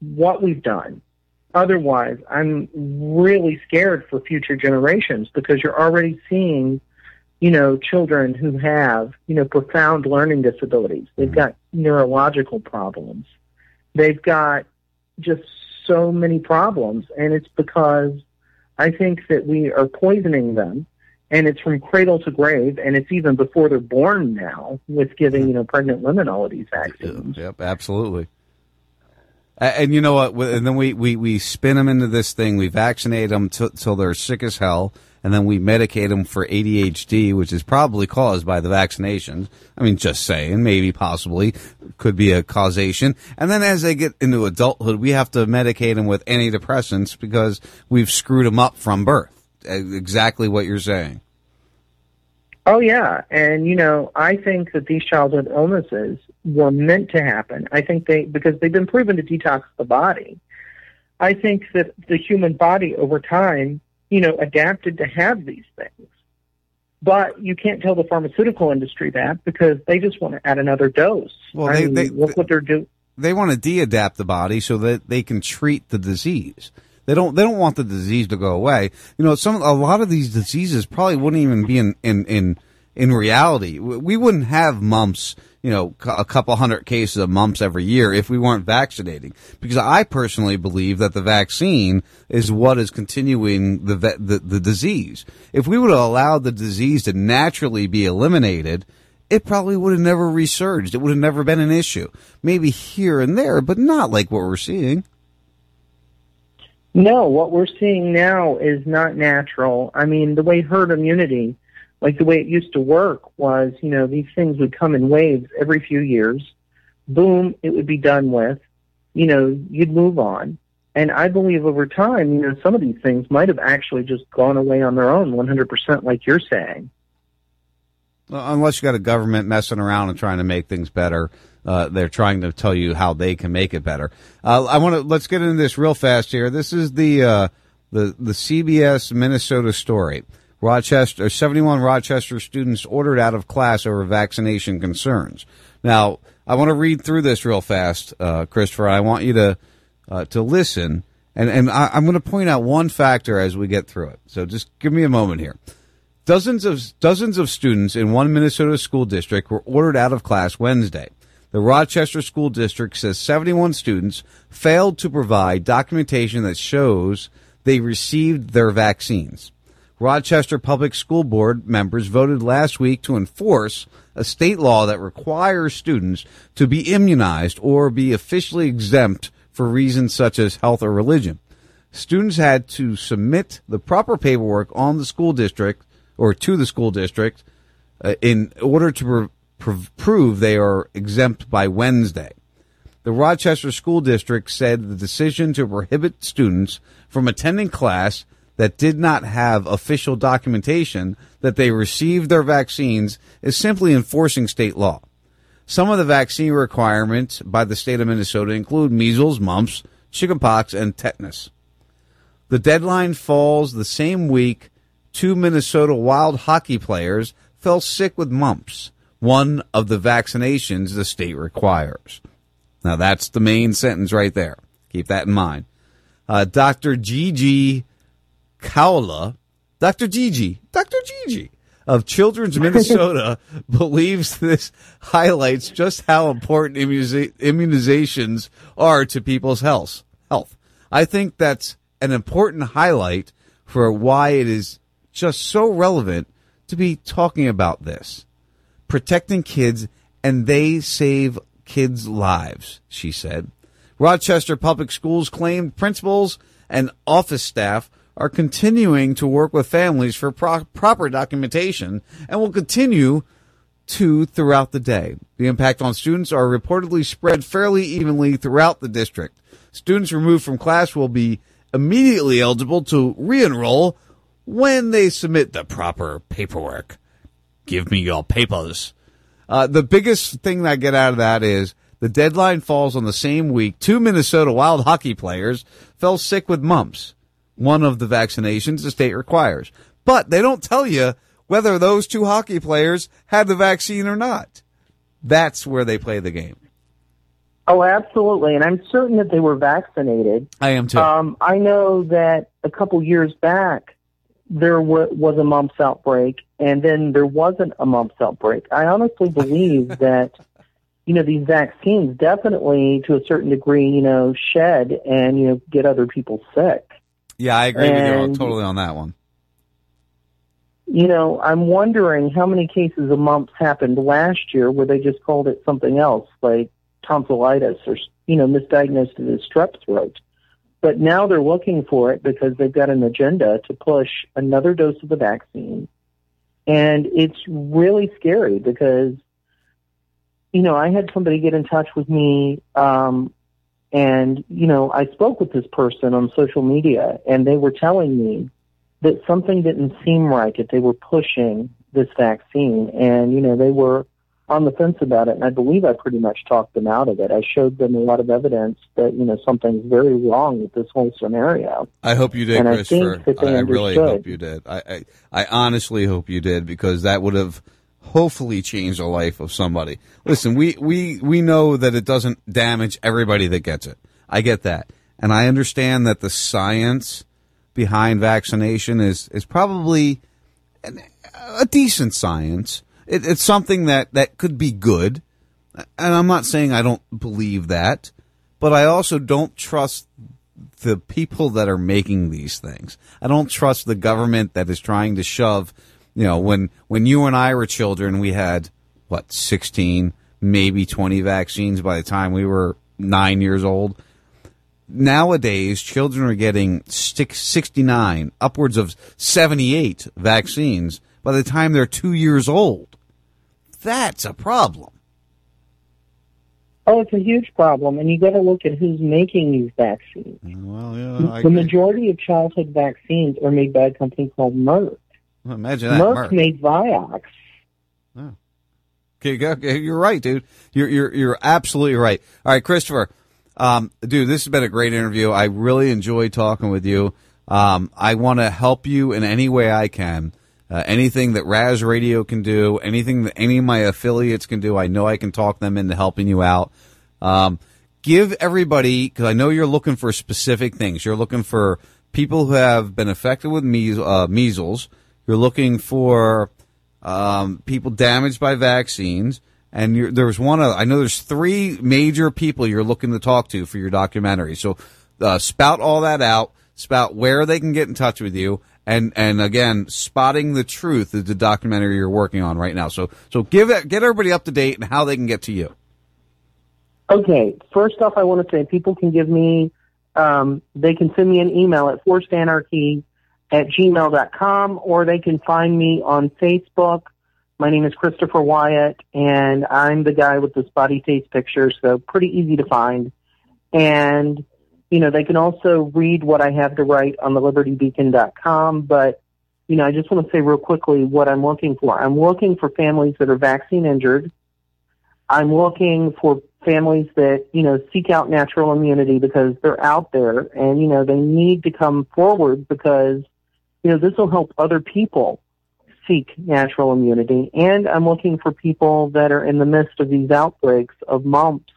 what we've done. Otherwise, I'm really scared for future generations because you're already seeing, you know, children who have, you know, profound learning disabilities. They've mm-hmm. got neurological problems. They've got just so many problems, and it's because I think that we are poisoning them, and it's from cradle to grave, and it's even before they're born now with giving, mm-hmm. you know, pregnant women all of these vaccines. Yep, absolutely. And you know what? And then we, we, we spin them into this thing. We vaccinate them till till they're sick as hell, and then we medicate them for ADHD, which is probably caused by the vaccinations. I mean, just saying, maybe, possibly, could be a causation. And then as they get into adulthood, we have to medicate them with antidepressants because we've screwed them up from birth. Exactly what you're saying. Oh yeah, and you know, I think that these childhood illnesses were meant to happen. I think they because they've been proven to detox the body. I think that the human body over time, you know, adapted to have these things. But you can't tell the pharmaceutical industry that because they just want to add another dose. Well, I they- mean, they- look what they're doing. they want to de-adapt the body so that they can treat the disease. They don't. They don't want the disease to go away. You know, some a lot of these diseases probably wouldn't even be in in in, in reality. We wouldn't have mumps. You know, a couple hundred cases of mumps every year if we weren't vaccinating. Because I personally believe that the vaccine is what is continuing the the, the disease. If we would have allowed the disease to naturally be eliminated, it probably would have never resurged. It would have never been an issue. Maybe here and there, but not like what we're seeing. No, what we're seeing now is not natural. I mean, the way herd immunity, like the way it used to work was, you know, these things would come in waves every few years. Boom, it would be done with. You know, you'd move on. And I believe over time, you know, some of these things might have actually just gone away on their own 100% like you're saying. Well, Unless you got a government messing around and trying to make things better, uh, they're trying to tell you how they can make it better. Uh, I want to let's get into this real fast here. This is the uh, the the CBS Minnesota story. Rochester, 71 Rochester students ordered out of class over vaccination concerns. Now, I want to read through this real fast, uh, Christopher. I want you to uh, to listen, and and I, I'm going to point out one factor as we get through it. So just give me a moment here. Dozens of dozens of students in one Minnesota school district were ordered out of class Wednesday. The Rochester School District says 71 students failed to provide documentation that shows they received their vaccines. Rochester Public School Board members voted last week to enforce a state law that requires students to be immunized or be officially exempt for reasons such as health or religion. Students had to submit the proper paperwork on the school district or to the school district uh, in order to pr- pr- prove they are exempt by Wednesday. The Rochester School District said the decision to prohibit students from attending class that did not have official documentation that they received their vaccines is simply enforcing state law. Some of the vaccine requirements by the state of Minnesota include measles, mumps, chickenpox, and tetanus. The deadline falls the same week two Minnesota Wild hockey players fell sick with mumps, one of the vaccinations the state requires. Now that's the main sentence right there. Keep that in mind. Uh, Dr. Gigi Chawla, Dr. Gigi, Dr. Gigi of Children's Minnesota [LAUGHS] believes this highlights just how important immunizations are to people's health. Health. I think that's an important highlight for why it is just so relevant to be talking about this. Protecting kids and they save kids' lives, she said. Rochester Public Schools claimed principals and office staff are continuing to work with families for pro- proper documentation and will continue to throughout the day. The impact on students are reportedly spread fairly evenly throughout the district. Students removed from class will be immediately eligible to re-enroll when they submit the proper paperwork. Give me your papers. Uh, the biggest thing that I get out of that is the deadline falls on the same week. Two Minnesota Wild hockey players fell sick with mumps, one of the vaccinations the state requires. But they don't tell you whether those two hockey players had the vaccine or not. That's where they play the game. Oh, absolutely. And I'm certain that they were vaccinated. I am too. Um, I know that a couple years back, there wa was a mumps outbreak, and then there wasn't a mumps outbreak. I honestly believe [LAUGHS] that, you know, these vaccines definitely, to a certain degree, you know, shed and, you know, get other people sick. Yeah, I agree with you totally on that one. You know, I'm wondering how many cases of mumps happened last year where they just called it something else, like tonsillitis or, you know, misdiagnosed it as strep throat. But now they're looking for it because they've got an agenda to push another dose of the vaccine. And it's really scary because, you know, I had somebody get in touch with me, um, and, you know, I spoke with this person on social media and they were telling me that something didn't seem right, that they were pushing this vaccine. And, you know, they were on the fence about it. And I believe I pretty much talked them out of it. I showed them a lot of evidence that, you know, something's very wrong with this whole scenario. I hope you did, And I Christopher. they I really hope you did. I, I, I honestly hope you did because that would have hopefully change the life of somebody. Listen, we, we, we know that it doesn't damage everybody that gets it. I get that. And I understand that the science behind vaccination is, is probably an, a decent science. It, it's something that, that could be good. And I'm not saying I don't believe that, but I also don't trust the people that are making these things. I don't trust the government that is trying to shove, you know, when, when you and I were children, we had, what, 16, maybe 20 vaccines by the time we were nine years old. Nowadays, children are getting six- 69, upwards of 78 vaccines by the time they're two years old. That's a problem. Oh, it's a huge problem, and you got to look at who's making these vaccines. Well, yeah, the majority of childhood vaccines are made by a company called Merck. Imagine that. Merck, Merck. made Vioxx. Okay, okay, you're right, dude. You're you're you're absolutely right. All right, Christopher, um, dude, this has been a great interview. I really enjoyed talking with you. Um, I want to help you in any way I can. Uh, anything that Ras Radio can do, anything that any of my affiliates can do, I know I can talk them into helping you out. Um, give everybody, because I know you're looking for specific things. You're looking for people who have been affected with meas- uh, measles. You're looking for um, people damaged by vaccines. And there's one I know there's three major people you're looking to talk to for your documentary. So uh, spout all that out, spout where they can get in touch with you. And, and again, spotting the truth is the documentary you're working on right now. So, so give it, get everybody up to date and how they can get to you. Okay, first off, I want to say people can give me, um, they can send me an email at forcedanarchy at gmail.com or they can find me on Facebook. My name is Christopher Wyatt and I'm the guy with the spotty face picture, so pretty easy to find. And, you know, they can also read what I have to write on the libertybeacon.com, but, you know, I just want to say real quickly what I'm looking for. I'm looking for families that are vaccine injured. I'm looking for families that, you know, seek out natural immunity because they're out there and, you know, they need to come forward because, you know, this will help other people seek natural immunity. And I'm looking for people that are in the midst of these outbreaks of mumps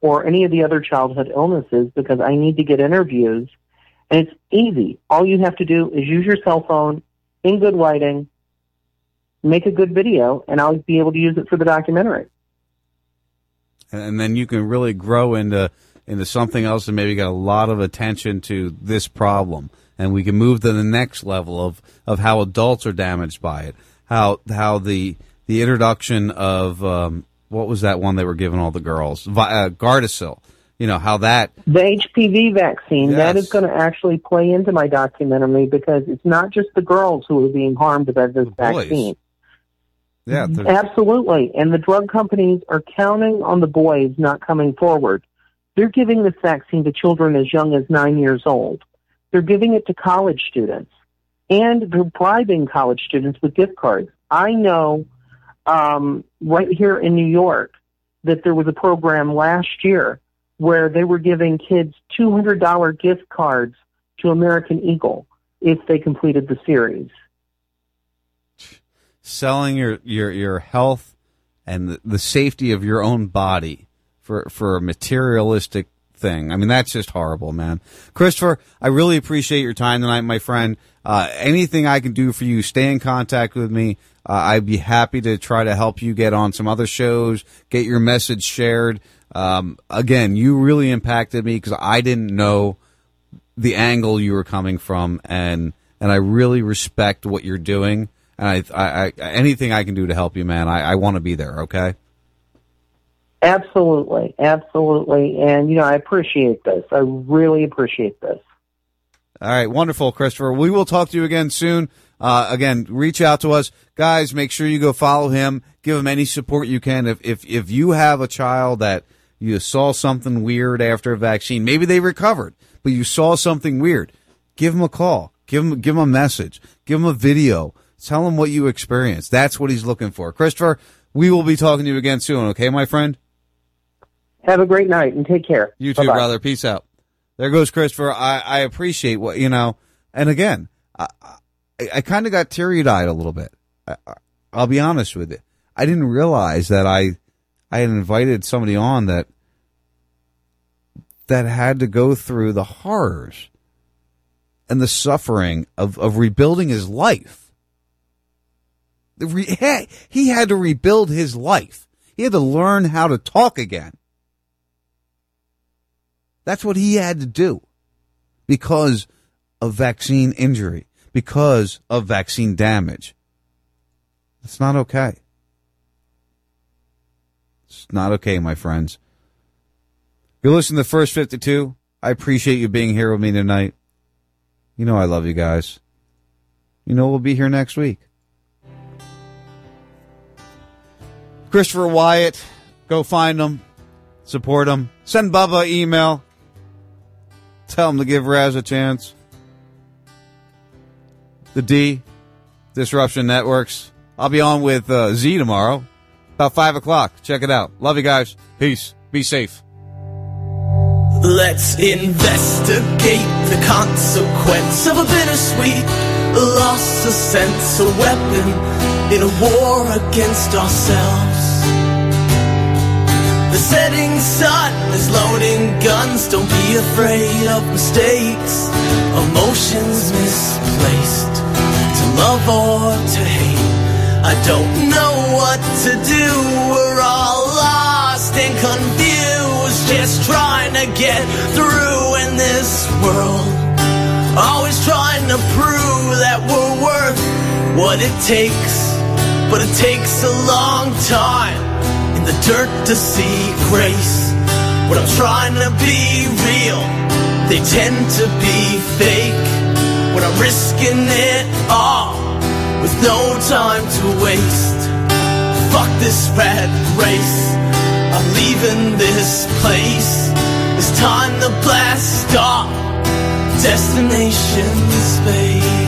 or any of the other childhood illnesses because I need to get interviews. And it's easy. All you have to do is use your cell phone in good lighting, make a good video, and I'll be able to use it for the documentary. and then you can really grow into into something else and maybe get a lot of attention to this problem and we can move to the next level of of how adults are damaged by it how how the the introduction of um, what was that one they were giving all the girls Vi- uh, Gardasil you know how that The HPV vaccine, that Yes. is going to actually play into my documentary because it's not just the girls who are being harmed by this vaccine. yeah there's- Absolutely. And the drug companies are counting on the boys not coming forward. They're giving this vaccine to children as young as nine years old. They're giving it to college students. And they're bribing college students with gift cards. I know um, right here in New York that there was a program last year where they were giving kids $200 gift cards to American Eagle if they completed the series. selling your your your health and the, the safety of your own body for for a materialistic thing. I mean, that's just horrible, man. Christopher, I really appreciate your time tonight, my friend. Uh, anything I can do for you, stay in contact with me. Uh, I'd be happy to try to help you get on some other shows, get your message shared. Um, again, you really impacted me because I didn't know the angle you were coming from, and and I really respect what you're doing. And I, I, I anything I can do to help you, man, I, I want to be there. Okay. Absolutely, absolutely, and you know I appreciate this. I really appreciate this. All right, wonderful, Christopher. We will talk to you again soon. Uh, again, reach out to us, guys. Make sure you go follow him. Give him any support you can. If if if you have a child that you saw something weird after a vaccine, maybe they recovered, but you saw something weird, give him a call. Give him give him a message. Give him a video. Tell him what you experienced. That's what he's looking for. Christopher, we will be talking to you again soon. Okay, my friend. Have a great night and take care. You too, Bye-bye. brother. Peace out. There goes Christopher. I, I appreciate what you know. And again, I, I, I kind of got teary eyed a little bit. I, I'll be honest with you. I didn't realize that I I had invited somebody on that that had to go through the horrors and the suffering of, of rebuilding his life. [LAUGHS] He had to rebuild his life. He had to learn how to talk again. That's what he had to do because of vaccine injury, because of vaccine damage. It's not okay. It's not okay, my friends. You're listening to the First 52. I appreciate you being here with me tonight. You know I love you guys. You know we'll be here next week. Christopher Wyatt, go find him, support him. Send Bubba email. Tell him to give Ras a chance. The D, Disruption Networks. I'll be on with uh, Z tomorrow, about 5 o'clock. Check it out. Love you guys. Peace. Be safe. Let's investigate the consequence of a bittersweet loss of sense, a weapon in a war against ourselves. Setting sun is loading guns, don't be afraid of mistakes, emotions misplaced, to love or to hate. I don't know what to do, we're all lost and confused, just trying to get through in this world. Always trying to prove that we're worth what it takes, but it takes a long time the dirt to see grace. When I'm trying to be real, they tend to be fake. When I'm risking it all with no time to waste. Fuck this rat race. I'm leaving this place. It's time to blast off. Destination space.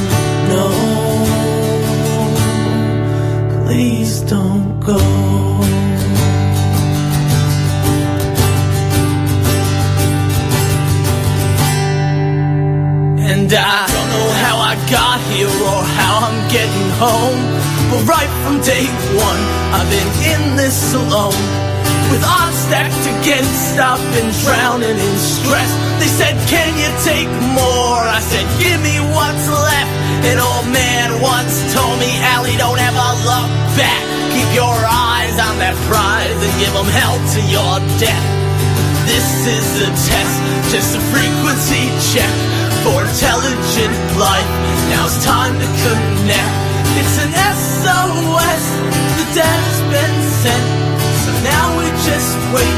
Please don't go. And I don't know how I got here or how I'm getting home. But right from day one, I've been in this alone. With odds stacked against, I've been drowning in stress. They said, Can you take more? I said, Give me what's left. An old man once told me, Allie, don't ever look back. Keep your eyes on that prize and give them hell to your death. This is a test, just a frequency check for intelligent life. Now it's time to connect. It's an SOS, the dead's wait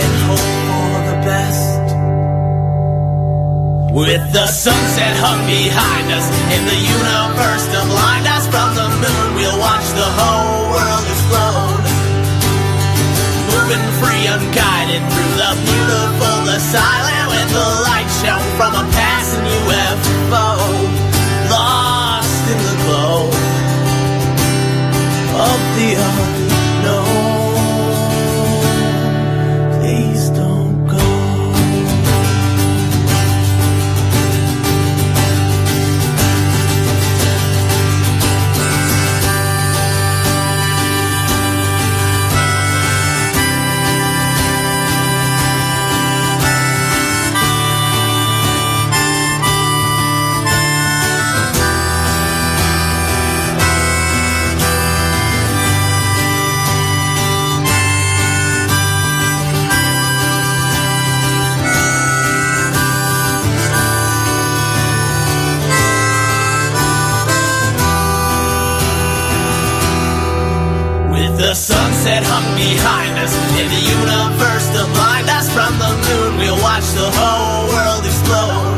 and hope for the best. With the sunset hung behind us and the universe to blind us from the moon, we'll watch the whole world explode. Moving free, unguided through the beautiful, the silent, with the light shown from a passing UFO. Lost in the glow of the ocean. behind us. In the universe to blind us from the moon. We'll watch the whole world explode.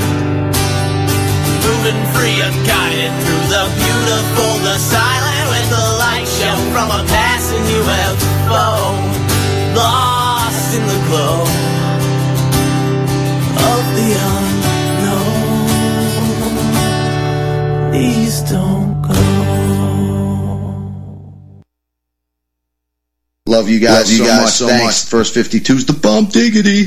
Moving free and guided through the beautiful, the silent With the light show from a passing UFO Lost in the glow of the Love you guys, Love you so guys much. Thanks. First First 52's the bump diggity.